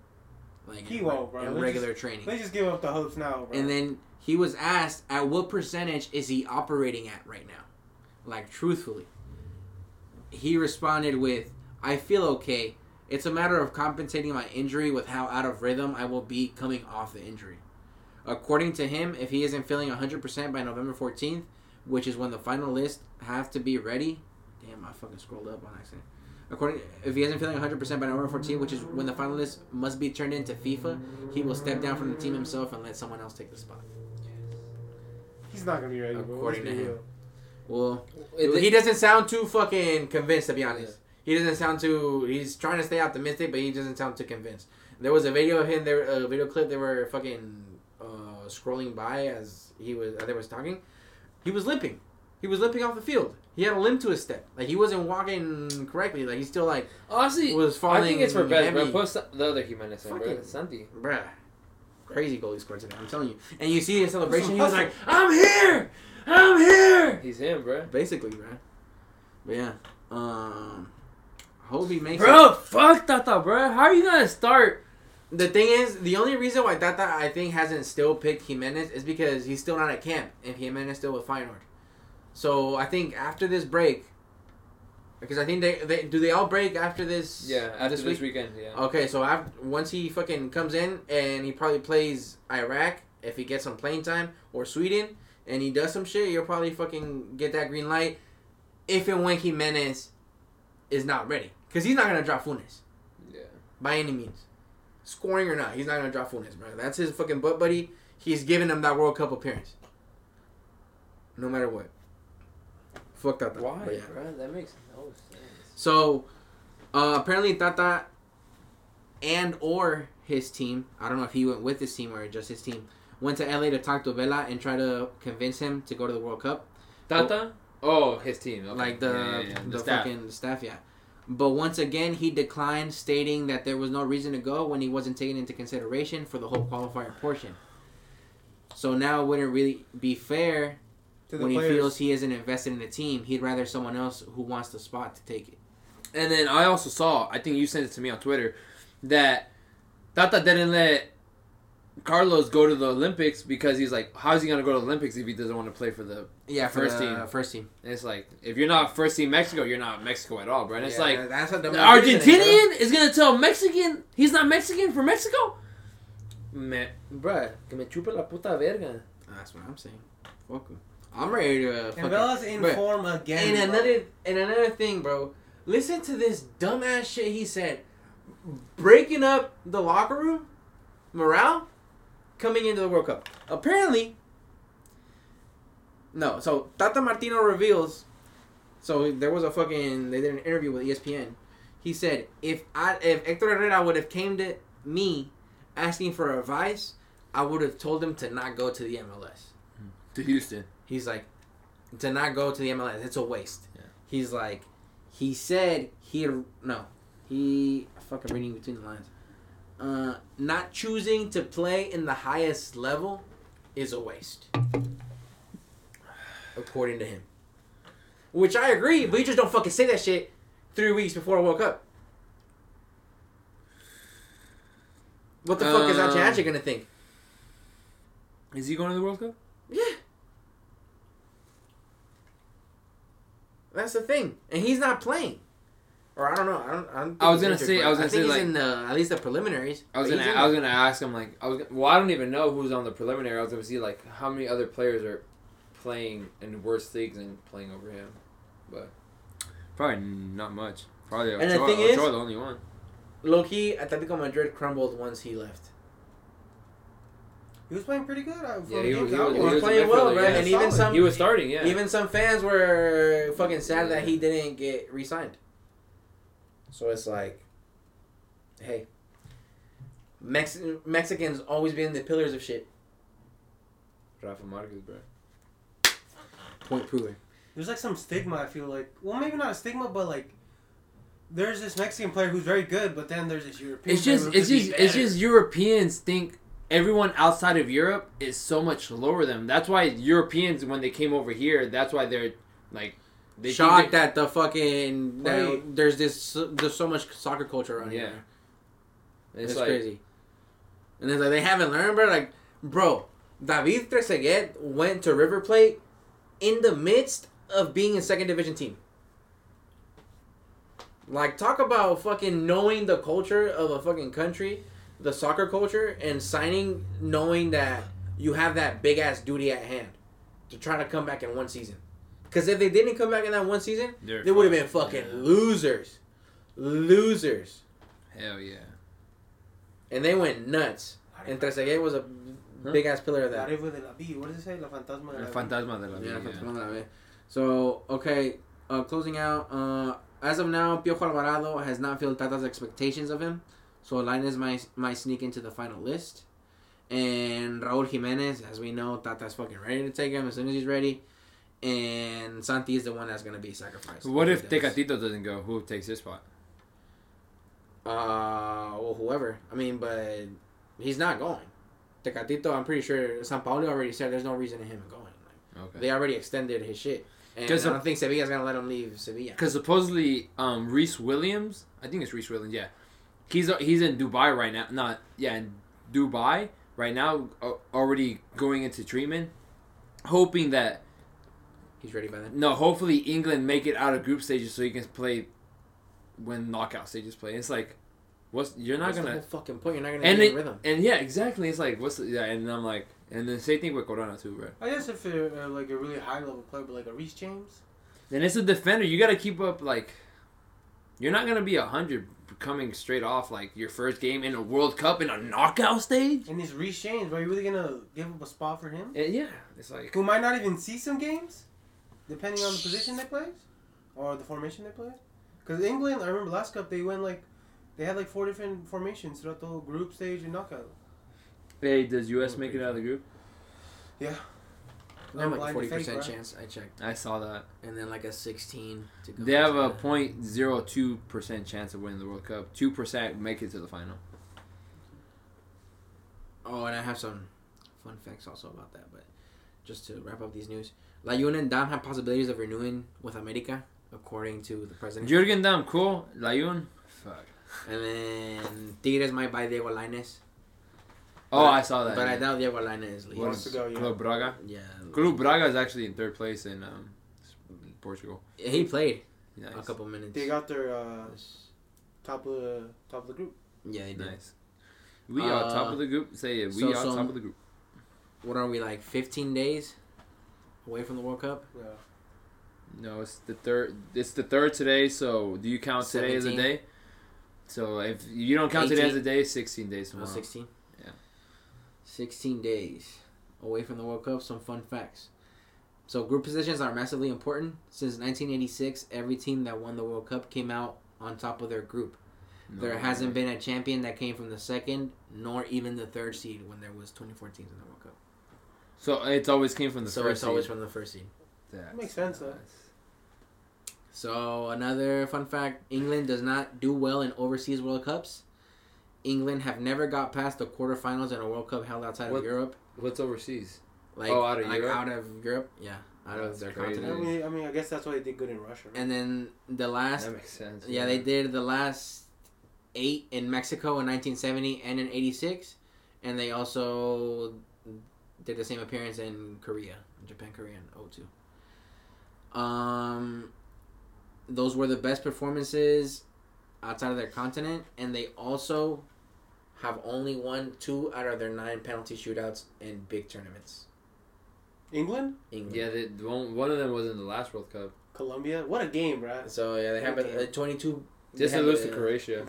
Like He in, won't, bro. in regular training. Let's just give up the hopes now, bro. And then he was asked at what percentage is he operating at right now? Like truthfully. He responded with, I feel okay. It's a matter of compensating my injury with how out of rhythm I will be coming off the injury. According to him, if he isn't feeling 100% by November 14th, which is when the final list have to be ready, Damn, I fucking scrolled up on accident. According, if he isn't feeling 100% by November 14, which is when the finalists must be turned into FIFA, he will step down from the team himself and let someone else take the spot. He's not gonna be ready. According to him. Well, he doesn't sound too fucking convinced, to be honest. He doesn't sound too. He's trying to stay optimistic, but he doesn't sound too convinced. There was a video of him, there a video clip. They were fucking uh, scrolling by as he was. As they was talking. He was limping. He was limping off the field. He had a limp to his step. Like he wasn't walking correctly. Like he still like Honestly, was falling. I think it's for best, bro. Sa- the other Jimenez in, bro. Santi. Bruh. Crazy goal he scored today. I'm telling you. And you see his celebration. He was like, "I'm here, I'm here." He's him, bro. Basically, bruh. But yeah. Um. Hope he makes it. Bro, fuck Tata, bro. How are you gonna start? The thing is, the only reason why Tata I think hasn't still picked Jimenez is because he's still not at camp and Jimenez still with Feyenoord. So I think after this break, because I think they, they do they all break after this. Yeah, after this this, weekend, yeah. Okay, so after, once he fucking comes in and he probably plays Iraq if he gets some playing time or Sweden and he does some shit, you'll probably fucking get that green light if and when Jimenez is not ready because he's not gonna drop Funes Yeah. by any means, scoring or not. He's not gonna drop Funes, bro. That's his fucking butt buddy. He's giving him that World Cup appearance, no matter what. Fuck that. Why, But yeah. bro? That makes no sense. So uh, apparently Tata and or his team, I don't know if he went with his team or just his team, went to LA to talk to Vela and try to convince him to go to the World Cup. Tata? Oh, his team. Okay. Like the Yeah, yeah, yeah. the, staff. fucking staff, yeah. But once again, he declined, stating that there was no reason to go when he wasn't taken into consideration for the whole qualifier portion. So now it wouldn't really be fair To the when players. he feels he isn't invested in the team. He'd rather someone else who wants the spot to take it. And then I also saw, I think you sent it to me on Twitter, that Tata didn't let Carlos go to the Olympics because he's like, how's he gonna go to the Olympics if he doesn't want to play for the? Yeah, for First the team. First team. And it's like, if you're not first team Mexico, you're not Mexico at all, bro. And it's Yeah, like, that's what the the Argentinian is gonna tell Mexican he's not Mexican for Mexico. Man, bruh, que me chupa la puta verga. That's what I'm saying. Fuck 'em. I'm ready to. Uh, And fucking- in Bruh, form again. and bro. another and another thing, bro. Listen to this dumbass shit he said. Breaking up the locker room, morale, coming into the World Cup. Apparently, no. So Tata Martino reveals. So there was a fucking. They did an interview with ESPN. He said if I if Hector Herrera would have came to me asking for advice, I would have told him to not go to the MLS. To Houston. He's like, to not go to the MLS, it's a waste. Yeah. He's like, he said he no, he fucking reading between the lines. Uh, not choosing to play in the highest level is a waste, according to him. Which I agree, but you just don't fucking say that shit three weeks before a World Cup. What the fuck is Um, Achachi gonna think? Is he going to the World Cup? Yeah. That's the thing, and he's not playing. Or I don't know. I don't. I, don't think I was gonna say- I was gonna think say, he's like- in the at least the preliminaries. I was gonna, he's in I was there. gonna ask him like, I was, well, I don't even know who's on the preliminary. I was gonna see like how many other players are playing in worse leagues and playing over him, but probably not much. Probably And the Ochoa, thing is- Ochoa the only one. Low key, Atletico Madrid crumbled once he left. He was playing pretty good. uh, Yeah, from he was, he I was, he was was playing well, midfielder, bro, yeah. and even solid. some- he was starting. Yeah, Even some fans were fucking sad that he didn't get re-signed. So it's like, hey, Mex- Mexicans always been the pillars of shit. Rafa Marquez, bro. Point proven. There's like some stigma. I feel like, well, maybe not a stigma, but like, there's this Mexican player who's very good, but then there's this European. It's player just who it's could be just it's just Europeans think everyone outside of Europe is so much lower than them. That's why Europeans when they came over here, that's why they're like they shocked that the fucking that there's this there's so much soccer culture around Yeah. here. it's, It's, like crazy. And it's like they haven't learned, bro. Like, bro, David Trezeguet went to River Plate in the midst of being a second division team. Like, talk about fucking knowing the culture of a fucking country, the soccer culture, and signing knowing that you have that big ass duty at hand to try to come back in one season. Because if they didn't come back in that one season, They're they would have been fucking Yeah. losers, losers, Hell yeah. and they went nuts. And Trezeguet was a big ass pillar of that. Riva de la Vida. What does it say? La Fantasma de la El Vida. fantasma de la B. Yeah, vida. Fantasma de la Vida. So okay, uh, closing out. Uh, as of now, Piojo Alvarado has not filled Tata's expectations of him, so Linus might might sneak into the final list. And Raúl Jimenez, as we know, Tata's fucking ready to take him as soon as he's ready. And Santi is the one that's gonna be sacrificed. What if does. Tecatito doesn't go? Who takes his spot? Uh, well, whoever. I mean, but he's not going. Tecatito, I'm pretty sure Sampaoli already said there's no reason in him going. Like, Okay. They already extended his shit. And I don't think Sevilla's gonna let him leave Sevilla. Because supposedly, um, Reese Williams, I think it's Reese Williams. Yeah, he's he's in Dubai right now. Not yeah, in Dubai right now, uh, already going into treatment, hoping that He's ready by then. no, hopefully England make it out of group stages so he can play when knockout stages play. It's like, what's you're not That's the gonna whole fucking point. You're not gonna and get it, rhythm. and yeah, exactly. It's like what's the, yeah, and I'm like, and the same thing with Corona too, bro. I guess if you're uh, like a really high level player, but like a Reece James. Then it's a defender. You got to keep up. Like, you're not gonna be a hundred coming straight off like your first game in a World Cup in a knockout stage. And this Reece James, are you really gonna give up a spot for him? And yeah, it's like Who might not even see some games, depending on the position they play, or the formation they play. Because England, I remember last cup they went like, they had like four different formations throughout the whole group stage and knockout. hey, does US make it out of the group? Yeah. They have like a forty percent chance. I checked, I saw that. and then like a sixteen to go. They have a the- point zero two percent chance of winning the World Cup. Two percent make it to the final. Oh, and I have some fun facts also about that. But just to wrap up these news, Layun and Damm have possibilities of renewing with America, according to the president. Jurgen Damm, cool. Layun, fuck. And then Tigres might buy Diego Lainez. Oh, But- I saw that. But I yeah. doubt Diego Lainez leaves. Wants to go, yeah. Club Braga. Yeah. Club Braga is actually in third place in um, Portugal. He played Nice. a couple minutes. They got their uh, top of the top of the group. Yeah, they did. Nice. We are top Uh, of the group. Say it. We so are some- top of the group. What are we like? Fifteen days away from the World Cup. Yeah. No, it's the third. It's the third today. So do you count today as a day? So if you don't count today as a day, sixteen days No, tomorrow. sixteen. Yeah. Sixteen days away from the World Cup. Some fun facts. So group positions are massively important. Since 1986, every team that won the World Cup came out on top of their group. No there way. hasn't been a champion that came from the second, nor even the third seed when there was 24 teams in the World Cup. So it's always came from the so first. it's always seed. from the first seed. That's Makes sense, though. nuts. So another fun fact: England does not do well in overseas World Cups. England have never got past the quarterfinals in a World Cup held outside What- of Europe. What's overseas? Like, Oh, out of like Europe? out of Europe, yeah, out That's of their crazy. I continent. mean, I mean, I guess that's why they did good in Russia. Right? And then the last, That makes sense. yeah, they did the last eight in Mexico in 1970 and in 86, and they also did the same appearance in Korea, Japan, Korea in 02. Um, those were the best performances outside of their continent, and they also have only won two out of their nine penalty shootouts in big tournaments. England, England. Yeah, they, one, one of them was in the last World Cup. Colombia, what a game, bruh. So yeah, they have a, a twenty-two. Just to lose to Croatia.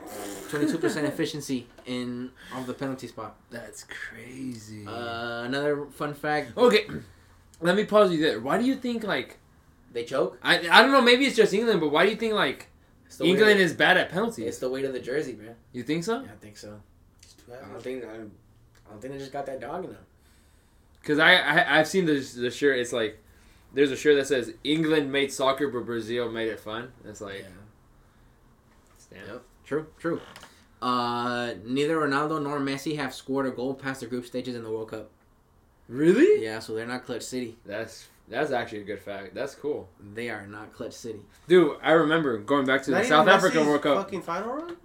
Twenty-two percent efficiency in off the penalty spot. That's crazy. Uh, another fun fact: okay, *clears throat* let me pause you there. Why do you think like they choke. I I don't know? Maybe it's just England, but why do you think like England weight, is bad at penalties? It's the weight of the jersey, man. You think so? Yeah, I think so. It's too I don't think I, I don't think they just got that dog in them. Because I, I I've seen the the shirt. It's like there's a shirt that says England made soccer, but Brazil made it fun. It's like damn. Yep. True. True. Uh, neither Ronaldo nor Messi have scored a goal past the group stages in the World Cup. Really? Yeah, so they're not clutch city. That's that's actually a good fact. That's cool, They are not clutch city. dude. I remember going back to the South even African World Cup. Fucking final run.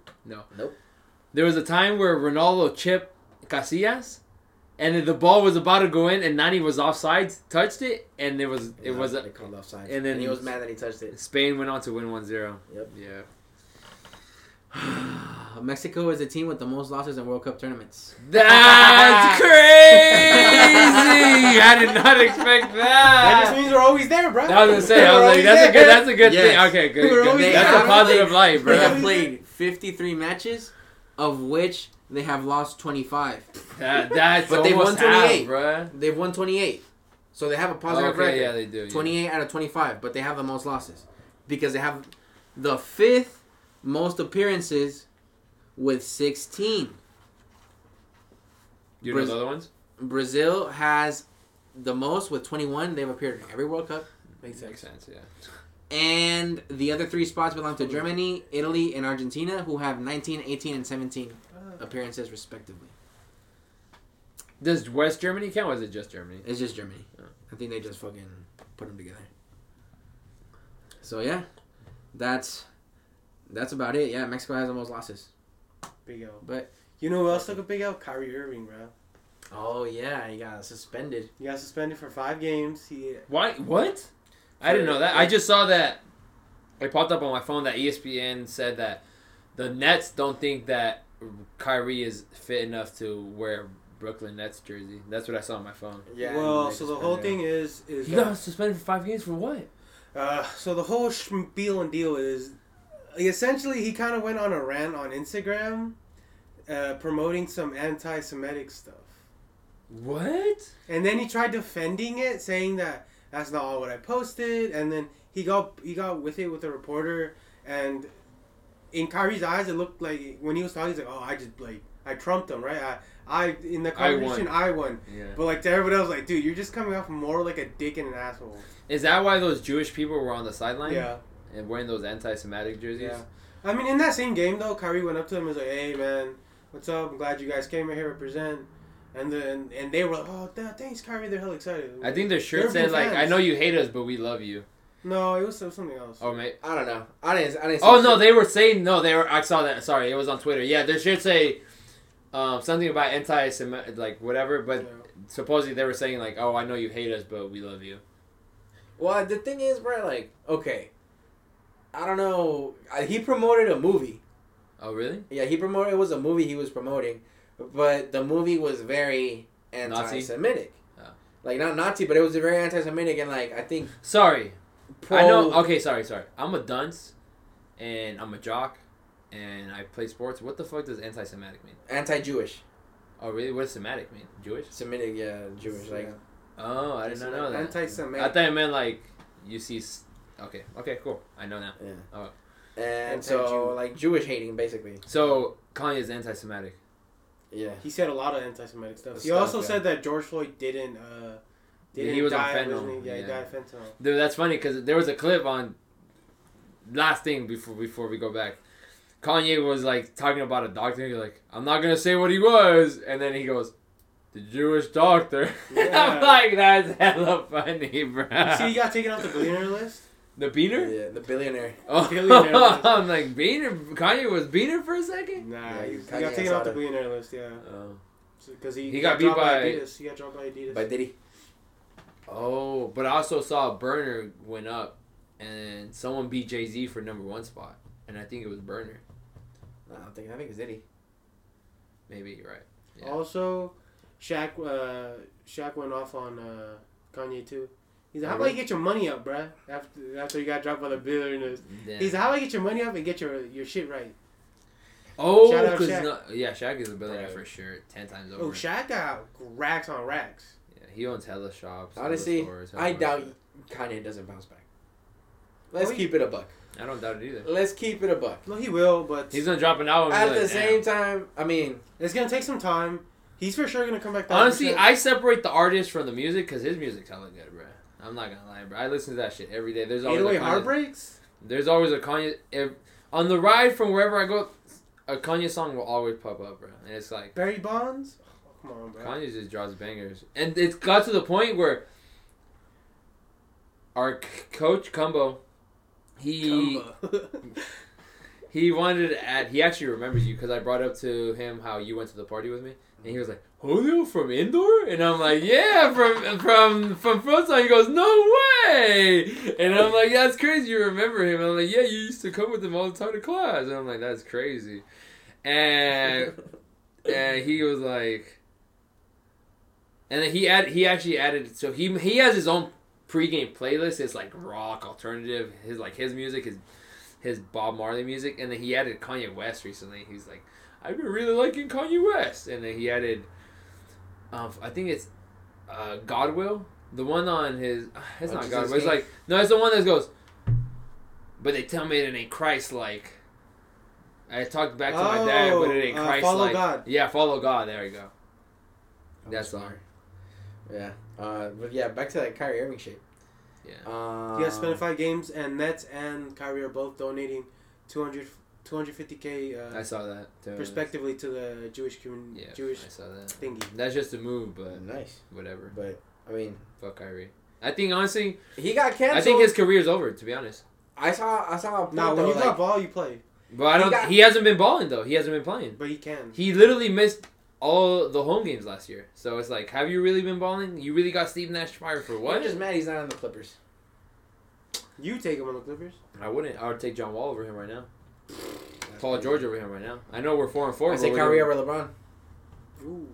There was a time where Ronaldo chipped Casillas, and the ball was about to go in, and Nani was offside, touched it, and it was it Yeah, was they a, called offside, and then- he was mad that he touched it. Spain went on to win 1-0. Yep. Yeah. *sighs* Mexico is the team with the most losses in World Cup tournaments. That's *laughs* crazy! I did not expect That That just means we're always there, bro. I was gonna say, I was like, always that's a good, that's a good Yes. thing. Okay, good. Good. That's a positive light, They bro. have played 53 matches, of which they have lost 25. That, that's But they almost won 28. half, bro. They've won 28. So they have a positive record. Yeah, they do. yeah. 28 out of 25, but they have the most losses because they have the fifth most appearances with 16. You know Braz- the other ones? Brazil has the most with 21. They've appeared in every World Cup. Makes sense, yeah. And the other three spots belong to Germany, Italy, and Argentina, who have 19, 18, and 17 appearances respectively. Does West Germany count, or is it just Germany? It's just Germany. Oh. I think they just fucking put them together. So yeah, that's that's about it. Yeah, Mexico has the most losses. Big L. But You know who else took a big L? Kyrie Irving, bro. oh yeah, he got suspended. He got suspended for five games. He Why? What? I didn't know that. I just saw that. It popped up on my phone that ESPN said that the Nets don't think that Kyrie is fit enough to wear Brooklyn Nets jersey. That's what I saw on my phone. Yeah. well, so the whole thing is is He got suspended for five games for what? Uh, so the whole spiel and deal is, essentially, he kind of went on a rant on Instagram, uh, promoting some anti-Semitic stuff, What? and then he tried defending it, saying that that's not all what I posted, and then he got he got with it with a reporter, and in Kyrie's eyes, it looked like when he was talking, he's like, "Oh, I just like I trumped him, right? I I in the I won. conversation, I won." Yeah. But like to everybody else, like, dude, you're just coming off more like a dick and an asshole. Is that why those Jewish people were on the sideline? Yeah. And wearing those anti-Semitic jerseys? Yeah. I mean, in that same game though, Kyrie went up to him and was like, "Hey man, what's up? I'm glad you guys came here to represent." And then and they were like, "Oh, th- thanks, Kyrie." They're hell excited. I think their shirt They're said like, "I know you hate us, but we love you." no, it was, it was something else. Oh mate. I don't know. I didn't. I didn't. see Oh no, shit. they were saying no. They were. I saw that. Sorry, it was on Twitter. Yeah, their shirt say um, something about anti-Semitic, like whatever. But Yeah. supposedly they were saying like, "Oh, I know you hate us, but we love you." Well, the thing is, bro, like, okay, I don't know. He promoted a movie. Oh really? Yeah, he promoted. It was a movie he was promoting, but the movie was very anti-Semitic. Oh. Like not Nazi, but it was very anti-Semitic and like I think Sorry, pro. I know. Okay, sorry, sorry. I'm a dunce, and I'm a jock, and I play sports. What the fuck does anti-Semitic mean? Anti-Jewish, Oh really? What does Semitic mean? Jewish? Semitic, yeah, Jewish. Like Oh, I did not know that. Anti-Semitic. I thought it meant like you see. Okay, okay, cool. I know now. yeah. Oh. And so like Jewish hating basically. So Kanye is anti-Semitic. Yeah. He said a lot of anti-Semitic stuff. He Stuff, also yeah. said that George Floyd didn't. Uh, didn't he was on die, fentanyl, wasn't? Yeah, he died of fentanyl. Dude, that's funny because there was a clip on. Last thing before before we go back, Kanye was like talking about a doctor. He's like, "I'm not gonna say what he was," and then he goes, "The Jewish doctor." *laughs* Yeah. I'm like, "That's hella funny, bro." See, he got taken off the *laughs* billionaire list. The Beaner. Yeah, the billionaire. *laughs* Oh, Billionaire. I'm like Beaner. Kanye was Beaner for a second. Nah, Yeah, he, he- he got taken off the Asada. billionaire list. Yeah, Oh. because he, He got beat dropped by- Adidas. He got dropped by Adidas. By Diddy. Oh, but I also saw Burner went up, and someone beat Jay Z for number one spot, and I think it was Burner. No, I don't think I think it's Diddy. Maybe you're right. Yeah. Also, Shaq, uh, Shaq went off on uh, Kanye too. He's like, Oh, "How about really? you get your money up, bruh? After after you got dropped by the billionaires." Damn. He's like, "How about you get your money up and get your your shit right?" oh, Shout out 'cause Shaq. no- yeah, Shaq is a billionaire Right. for sure, ten times oh, over. Oh, Shaq got racks on racks. Yeah, he owns hella shops. hella Honestly, stores, hella I doubt shit. Kanye doesn't bounce back. Let's Oh, he- keep it a buck. I don't doubt it either. Let's keep it a buck. No, he will, but He's gonna drop an album. At be the like, same "Damn." time, I mean, it's gonna take some time. He's for sure gonna come back. honestly, I separate the artist from the music because his music's hella good, bro. I'm not gonna lie, bro. I listen to that shit every day. There's always oh a Kanye, heartbreaks. There's always a Kanye. If, on the ride from wherever I go, a Kanye song will always pop up, bro. And it's like Barry Bonds. Oh, come on, bro. Kanye just draws bangers, and it's got to the point where our c- coach Cumbo, he *laughs* he wanted to add. He actually remembers you because I brought up to him how you went to the party with me, and he was like, "Julio from indoor," and I'm like, "Yeah, from from from Frontline." He goes, "No way!" And I'm like, "That's crazy. You remember him?" And I'm like, "Yeah, you used to come with him all the time to class." And I'm like, "That's crazy," and *laughs* and he was like, and then he add he actually added so he he has his own pregame playlist. It's like rock alternative. His like his music is his Bob Marley music, and then he added Kanye West recently. He's like, I've been really liking Kanye West, and then he added, um, I think it's uh, Godwill, the one on his. It's Oh, not Jesus Godwill. It's like no, it's the one that goes. But they tell me it ain't Christ like. I talked back to my dad, but it ain't Oh, uh, Christ Follow like. God. Yeah, follow God. There you go. I'm That's smart. all. Yeah. Uh, but yeah, back to that Kyrie Irving shit. Yeah. Um, He has spent five games, and Nets and Kyrie are both donating 200, 250k I uh, saw that. too. respectively to the Jewish community, Yeah, Jewish I saw that. thingy. That's just a move, but nice, whatever. but I mean, Fuck Kyrie. I think honestly, he got canceled. I think his career's over. To be honest. I saw. I saw. A point Now, when you like, got ball, you play, But I He don't. got- he hasn't been balling though. He hasn't been playing. but he can. He literally missed all the home games last year. So it's like, have you really been balling? You really got Steve Nash fired for what? I'm what? just mad he's not on the Clippers. You take him on the Clippers. I wouldn't. I would take John Wall over him right now. Paul George over him right now. I know we're four and four. I say we're Kyrie over LeBron. Ooh,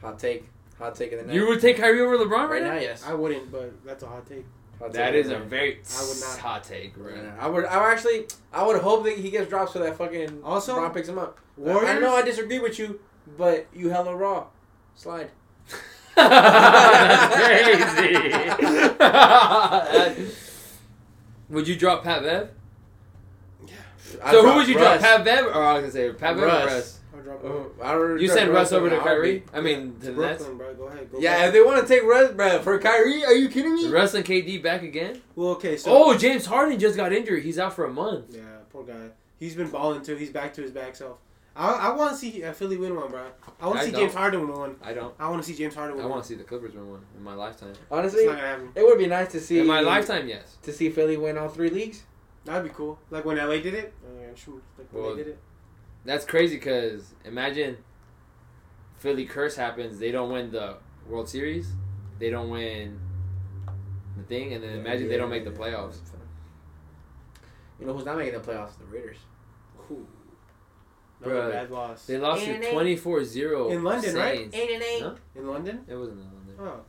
Hot take. Hot take of the night. You would take Kyrie over LeBron right, right now? now, yes. I wouldn't, but that's a hot take. Hot That take is a night. very I would not. hot take, bro. Yeah, I would. I would actually. I would hope that he gets dropped so that fucking Also, LeBron picks him up. Warriors. I know I disagree with you, but you hella raw. Slide. *laughs* *laughs* That's crazy. *laughs* would you drop Pat Bev? I'd so who would you Russ. drop? Pat Bev or I was gonna say Pat Bev or Russ. Russ? I'll drop Oh, I would You drop send Russ over to in a. Kyrie? I mean to to the Nets. Bro. Go ahead. Go Yeah, back. if they want to take Russ, bro, for Kyrie, are you kidding me? Russ and KD back again? Well, okay. So. Oh, James Harden just got injured. He's out for a month. Yeah, poor guy. He's been balling too. He's back to his back self. I, I want to see uh, Philly win one, bro. I want to see don't. James Harden win one. I don't. I want to see James Harden win I one. want to see the Clippers win one in my lifetime. Honestly, It's not gonna happen. it would be nice to see In my lifetime, yes. to see Philly win all three leagues. That'd be cool. Like when LA did it. Uh, shoot, like when Well, they did it. That's crazy because imagine Philly curse happens. They don't win the World Series. They don't win the thing, and then imagine they don't make the playoffs. You know who's not making the playoffs? The Raiders. Another Bruh, bad loss. They lost Eight to eight. 24-0. In London, right? Eight and eight. Huh? In London. It wasn't in London. Oh.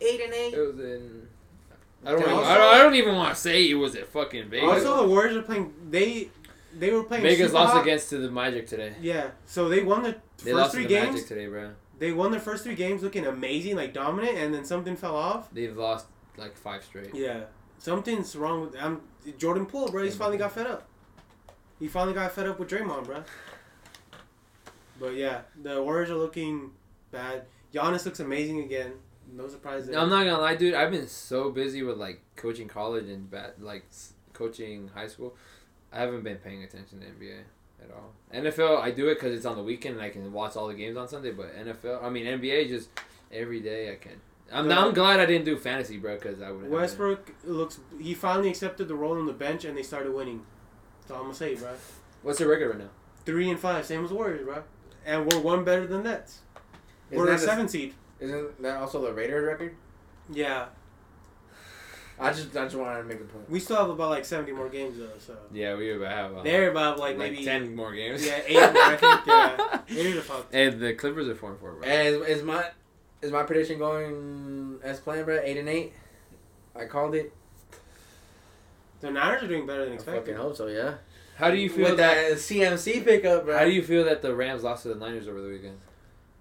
Eight and eight. It was in. I don't. Even, also- I don't. I don't even want to say it was at fucking Vegas. Also, the Warriors are playing. They they were playing. Vegas super lost hot. against to the Magic today. Yeah, so they won the They first lost three to the games. Magic today, bro. They won their first three games looking amazing, like dominant, and then something fell off. They've lost like five straight. Yeah, something's wrong with. I'm Jordan Poole, bro. He's finally got fed up. He finally got fed up with Draymond, bro. But yeah, the Warriors are looking bad. Giannis looks amazing again. No surprise there. I'm not gonna lie, dude. I've been so busy with like coaching college and bat, like coaching high school. I haven't been paying attention to NBA at all. NFL, I do it because it's on the weekend and I can watch all the games on Sunday. But NFL, I mean NBA, just every day I can. I'm. I'm glad I didn't do fantasy, bro, because I would. Have Westbrook looks. He finally accepted the role on the bench, and they started winning. That's all I'm gonna say, bro. What's the record right now? Three and five, same as Warriors, bro. And we're one better than Nets. Isn't we're a seven seed. Isn't that also the Raiders record? Yeah, I just I just wanted to make a point. we still have about like seventy more games though. So Yeah, we about have uh, they're about like, like, maybe ten more games. Yeah, eight. I think yeah, *laughs* eight or fucked. And the Clippers are four and four, bro. And is, is my is my prediction going as planned, bro? Eight and eight. I called it. The Niners are doing better than expected. I expected. fucking hope so. Yeah. How do you feel with that? that CMC pickup, bro? How do you feel that the Rams lost to the Niners over the weekend?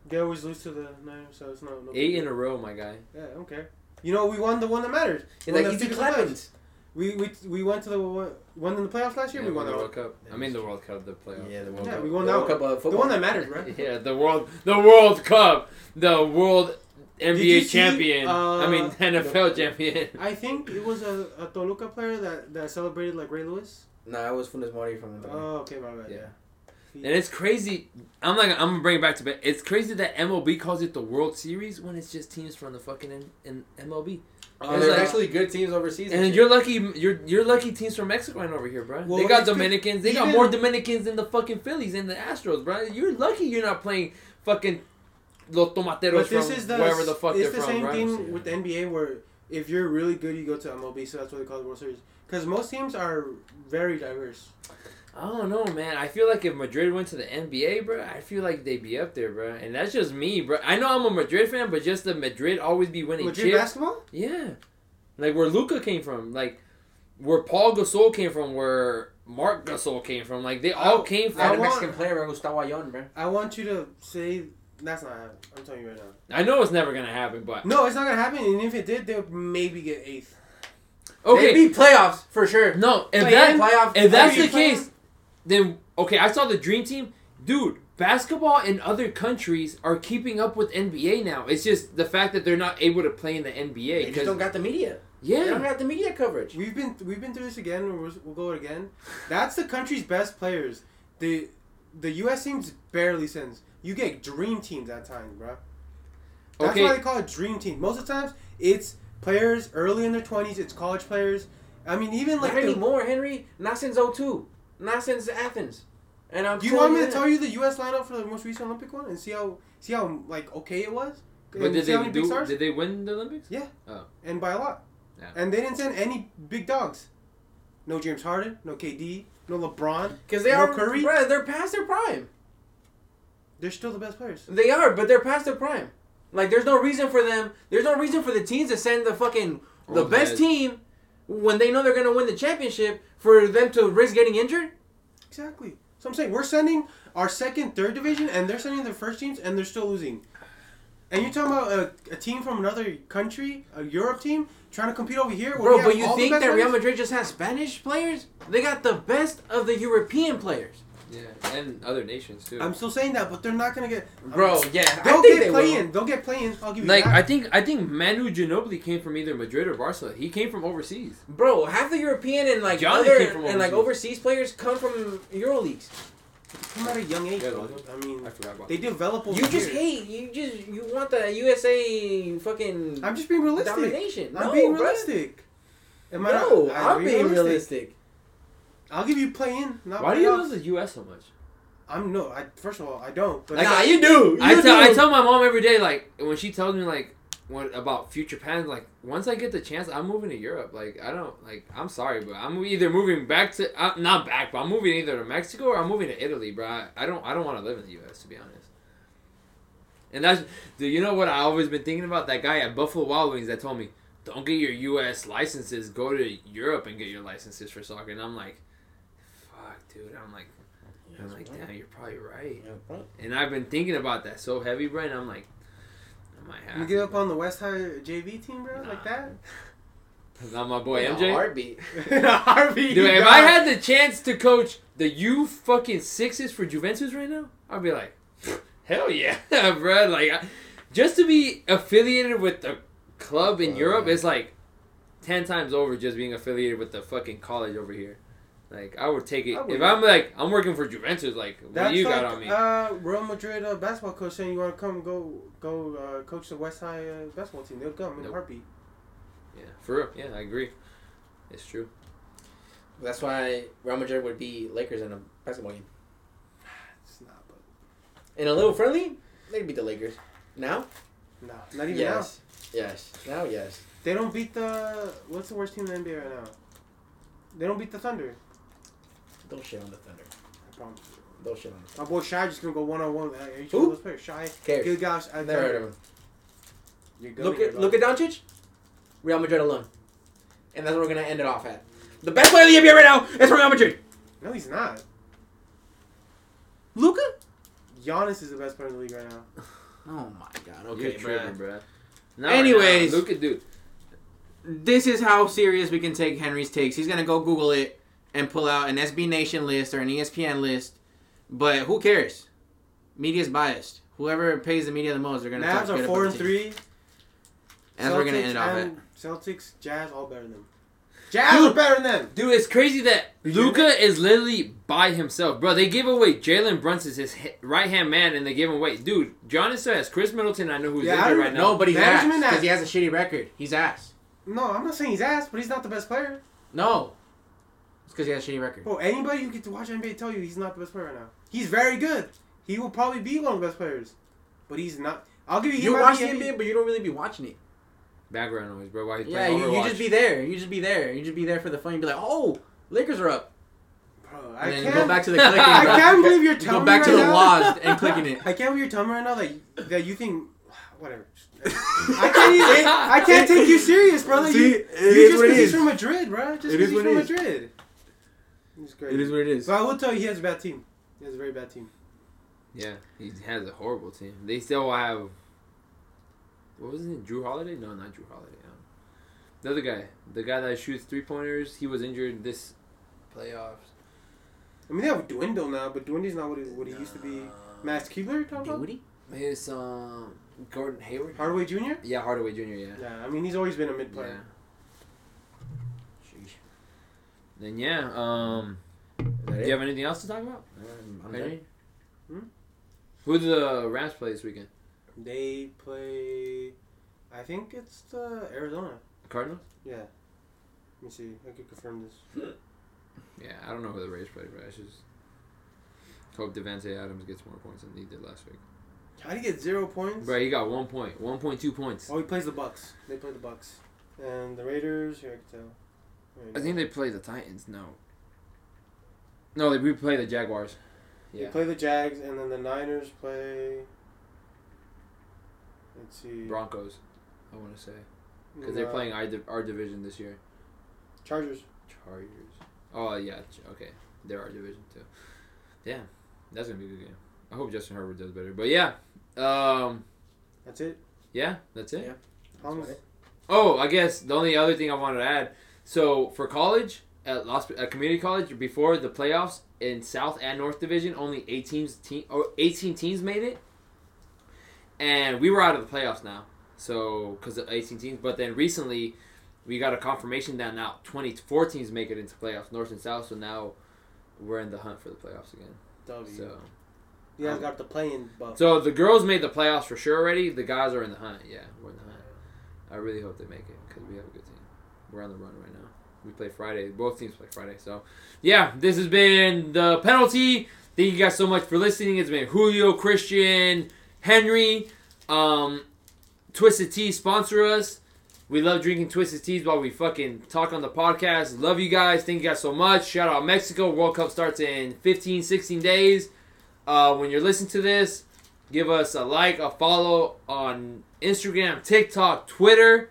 They always lose to the Niners, so it's no. no Eight in a row, my guy. Yeah, I don't care. You know, we won the one that matters. It's One like that he's the took us to the playoffs. Clemens. We we we went to the one one in the playoffs last year. Yeah, we won the World. Cup. I mean the World Cup, the playoffs. Yeah, the World Yeah, Cup. we won the World one. Cup of The one that matters, bro. *laughs* Yeah, the world, the World Cup, the World you NBA see, champion. I uh, mean NFL champion. I think it was a, a Toluca player that, that celebrated like Ray Lewis. Nah, it was Funes Mori from the. Oh, okay, my bad. Yeah. And it's crazy. I'm not. I'm gonna bring it back to. Bed. It's crazy that MLB calls it the World Series when it's just teams from the fucking in, in MLB. Oh, like- actually good teams overseas. And shit. you're lucky. You're you're lucky. Teams from Mexico ain't over here, bro. Well, they got good- Dominicans. They got more Dominicans than the fucking Phillies and the Astros, bro. You're lucky. You're not playing fucking los tomateros But this from is the wherever the fuck it's the from, same bro. thing with the NBA where if you're really good, you go to MLB, so that's what they call the World Series. Because most teams are very diverse. I don't know, man. I feel like if Madrid went to the NBA, bro, I feel like they'd be up there, bro. And that's just me, bro. I know I'm a Madrid fan, but just the Madrid always be winning Madrid chips. basketball? Yeah, like where Luka came from, like where Paul Gasol came from, where Marc Gasol came from. Like they all I- came They had from. a I want- Mexican player, Gustavo Ayon, bro. I want you to say that's not happening. I'm telling you right now. I know it's never gonna happen, but No, it's not gonna happen. And if it did, they would maybe get eighth. okay. They'd be playoffs for sure. No, if Play-in, that playoffs, if that's the play-in. case, then okay. I saw the dream team, dude. Basketball in other countries are keeping up with NBA now. It's just the fact that they're not able to play in the NBA. They just 'cause- don't got the media. Yeah, they don't got the media coverage. We've been we've been through this again. We'll, we'll go again. That's the country's best players. The the U.S. teams barely sends. You get dream teams at times, bro. That's Okay. why they call it dream team. Most of the times, it's players early in their twenties. It's college players. I mean, even like Not the, anymore, Henry. Not since 02. Not since Athens. And I'm Do you want me to tell you the U.S. lineup for the most recent Olympic one and see how see how like okay it was? but And did they do? Did they win the Olympics? Yeah. Oh. And by a lot. Yeah. And they didn't send any big dogs. No James Harden, no KD, no LeBron. Because they No are, Curry? bruh, they're past their prime. They're still the best players. They are, but they're past their prime. Like, there's no reason for them. There's no reason for the teams to send the fucking the Old best heads. team when they know they're gonna win the championship for them to risk getting injured. Exactly. So I'm saying we're sending our second, third division, and they're sending their first teams, and they're still losing. And you're talking about a, a team from another country, a Europe team, trying to compete over here. Bro, but you think that Real? Madrid just has Spanish players? They got the best of the European players. Yeah, and other nations too. I'm still saying that, but they're not gonna get. Bro, yeah, I They'll think get playing. play will. They'll get playing. I'll give you like that. I think I think Manu Ginobili came from either Madrid or Barcelona. He came from overseas. Bro, half the European and like Johnny other and like overseas. overseas players come from Euro leagues. come at a young age. Yeah, though. those- I mean, I forgot about. they develop over You just here. hate. You just you want the USA fucking I'm just being realistic. domination. I'm no, being bruh. realistic. Am I No, not? I'm being realistic. I'll give you play in. Not Why do you love the U.S. so much? I'm no. I first of all, I don't. But Like, nah, you do. I You tell I tell my mom every day like when she tells me like what about future plans like once I get the chance I'm moving to Europe like I don't like I'm sorry but I'm either moving back to uh, not back but I'm moving either to Mexico or I'm moving to Italy bro I, I don't I don't want to live in the U.S. to be honest and that's do you know what I always been thinking about that guy at Buffalo Wild Wings that told me don't get your U.S. licenses go to Europe and get your licenses for soccer and I'm like dude I'm like yeah, I'm like damn you're probably right and I've been thinking about that so heavy, bro. And I'm like, I might have. you give up on the West High JV team, bro, like that. *laughs* Not my boy In a MJ. heartbeat. *laughs* *laughs* Harvey, Dude, if I had the chance to coach the U fucking sixes for Juventus right now, I'd be like, hell yeah, bro. Like, I- just to be affiliated with the club in Uh, Europe is like ten times over just being affiliated with the fucking college over here. Like, I would take it would. if I'm like I'm working for Juventus. Like, what That's do you like, got on me? Uh, Real Madrid uh, basketball coach saying you want to come go go uh, coach the West High uh, basketball team. They'll come in a Nope. heartbeat. yeah, for real. Yeah, I agree. It's true. That's why Real Madrid would be Lakers in a basketball game. *sighs* It's not, but In a little friendly, they'd beat the Lakers. Now? no, not even Yes. Yes. Now, yes. They don't beat the what's the worst team in the NBA right now? They don't beat the Thunder. Don't shit on the Thunder. I promise. You. Don't shit on the Thunder. My boy Shai just gonna go one on one with each Who? one of those players. Shai, Cares. Gilgash, Thunder. Never heard of him. You're Look goated, at bro. look at Doncic. Real Madrid alone. And that's what we're gonna end it off at. The best player in the NBA right now is Real Madrid. No, he's not. Luka. Giannis is the best player in the league right now. *sighs* Oh my god. You're Okay, tripping, bro. bro. Anyways. look at dude. This is how serious we can take Henry's takes. He's gonna go Google it and pull out an SB Nation list or an ESPN list. But who cares? Media's biased. Whoever pays the media the most, they're gonna talk Mavs are four about and the three. And that's we're gonna Celtics end it off at. Celtics, Jazz, all better than them. Jazz Dude. are better than them. Dude, it's crazy that Luka is literally by himself, bro. They gave away Jalen Brunson's his right hand man, and they gave him away. Dude, Giannis still has Khris Middleton. I know who's Yeah, I injured don't right now. No, but he's ass because he has a shitty record. He's ass. No, I'm not saying he's ass, but he's not the best player. No, it's because he has a shitty record. Bro, anybody who gets to watch NBA tell you he's not the best player right now. He's very good. He will probably be one of the best players, but he's not. I'll give you. You might watch the NBA, but you don't really be watching it. Background noise, bro. Why Yeah, you, you just be there. You just be there. You just be there for the fun. You be like, oh, Lakers are up, Bro, I and then can't. go back to the *laughs* clicking. I can't believe you're You telling go back me to right the. WASD and clicking it. *laughs* I can't believe you're telling me right now that that you think *sighs* whatever. I can't even, I can't *laughs* take you serious, brother. See, you, you just because he's from Madrid, bro. Just because he's from. Madrid. He's great. It is what it is. But I will tell you, he has a bad team. He has a very bad team. Yeah, he has a horrible team. They still have. What was it? Jrue Holiday? No, not Jrue Holiday. Um, the other guy, the guy that shoots three pointers, he was injured this playoffs. I mean, they have Dwindle now, but Dwindle's not what he, what he used to be. Max Keebler, you're talking about? Duty? It's um Gordon Hayward. Hardaway Jr. Yeah, Hardaway Jr. Yeah. Yeah, I mean, he's always been a mid player. Sheesh. Then yeah. Um. Do it? you have anything else to talk about? Um, I'm Henry? Hmm? Who do the Rams play this weekend? They play. I think it's the Arizona. Cardinals. Yeah. Let me see. I could confirm this. Yeah, I don't know who the Rays play, but I just hope Davante Adams gets more points than he did last week. How do you get zero points? Bro, he got one point, one point two points. Oh, he plays the Bucks. They play the Bucks, and the Raiders. Here I can tell. Right I think they play the Titans. No. No, they we play the Jaguars. They Yeah. play the Jags, and then the Niners play. Let's see. Broncos. I want to say because they're Uh, playing our, our division this year. Chargers. Chargers. Oh yeah, ch- okay. They're our division too. Yeah, that's gonna be a good game. I hope Justin Herbert does better. But yeah, um, That's it. yeah, that's it. Yeah. Thomas. right. Oh, I guess the only other thing I wanted to add. So for college at Los at community college before the playoffs in South and North Division, only eight teams team or eighteen teams made it, and we were out of the playoffs now. So because of eighteen teams, but then recently we got a confirmation that now twenty four teams make it into playoffs, North and South. So now we're in the hunt for the playoffs again. W. So you guys um, got the playing buff. so the girls made the playoffs for sure already. The guys are in the hunt. Yeah, we're in the hunt. I really hope they make it because we have a good team. We're on the run right now. We play Friday. Both teams play Friday. So, yeah, this has been the penalty. Thank you guys so much for listening. It's been Julio, Cristian, Henry. Um, Twisted Tea sponsor us. We love drinking Twisted Teas while we fucking talk on the podcast. Love you guys. Thank you guys so much. Shout out Mexico. World Cup starts in 15, 16 days. Uh, when you're listening to this, give us a like, a follow on Instagram, TikTok, Twitter.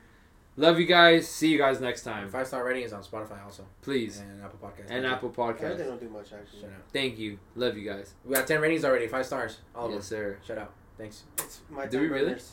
Love you guys. See you guys next time. Five star ratings on Spotify also. Please. And Apple Podcasts. And Apple I heard they don't do much actually. Shut out. Thank you. Love you guys. We got 10 ratings already. Five stars. All of Yes, sir. Shout out. Thanks. It's my Do we time really? burners.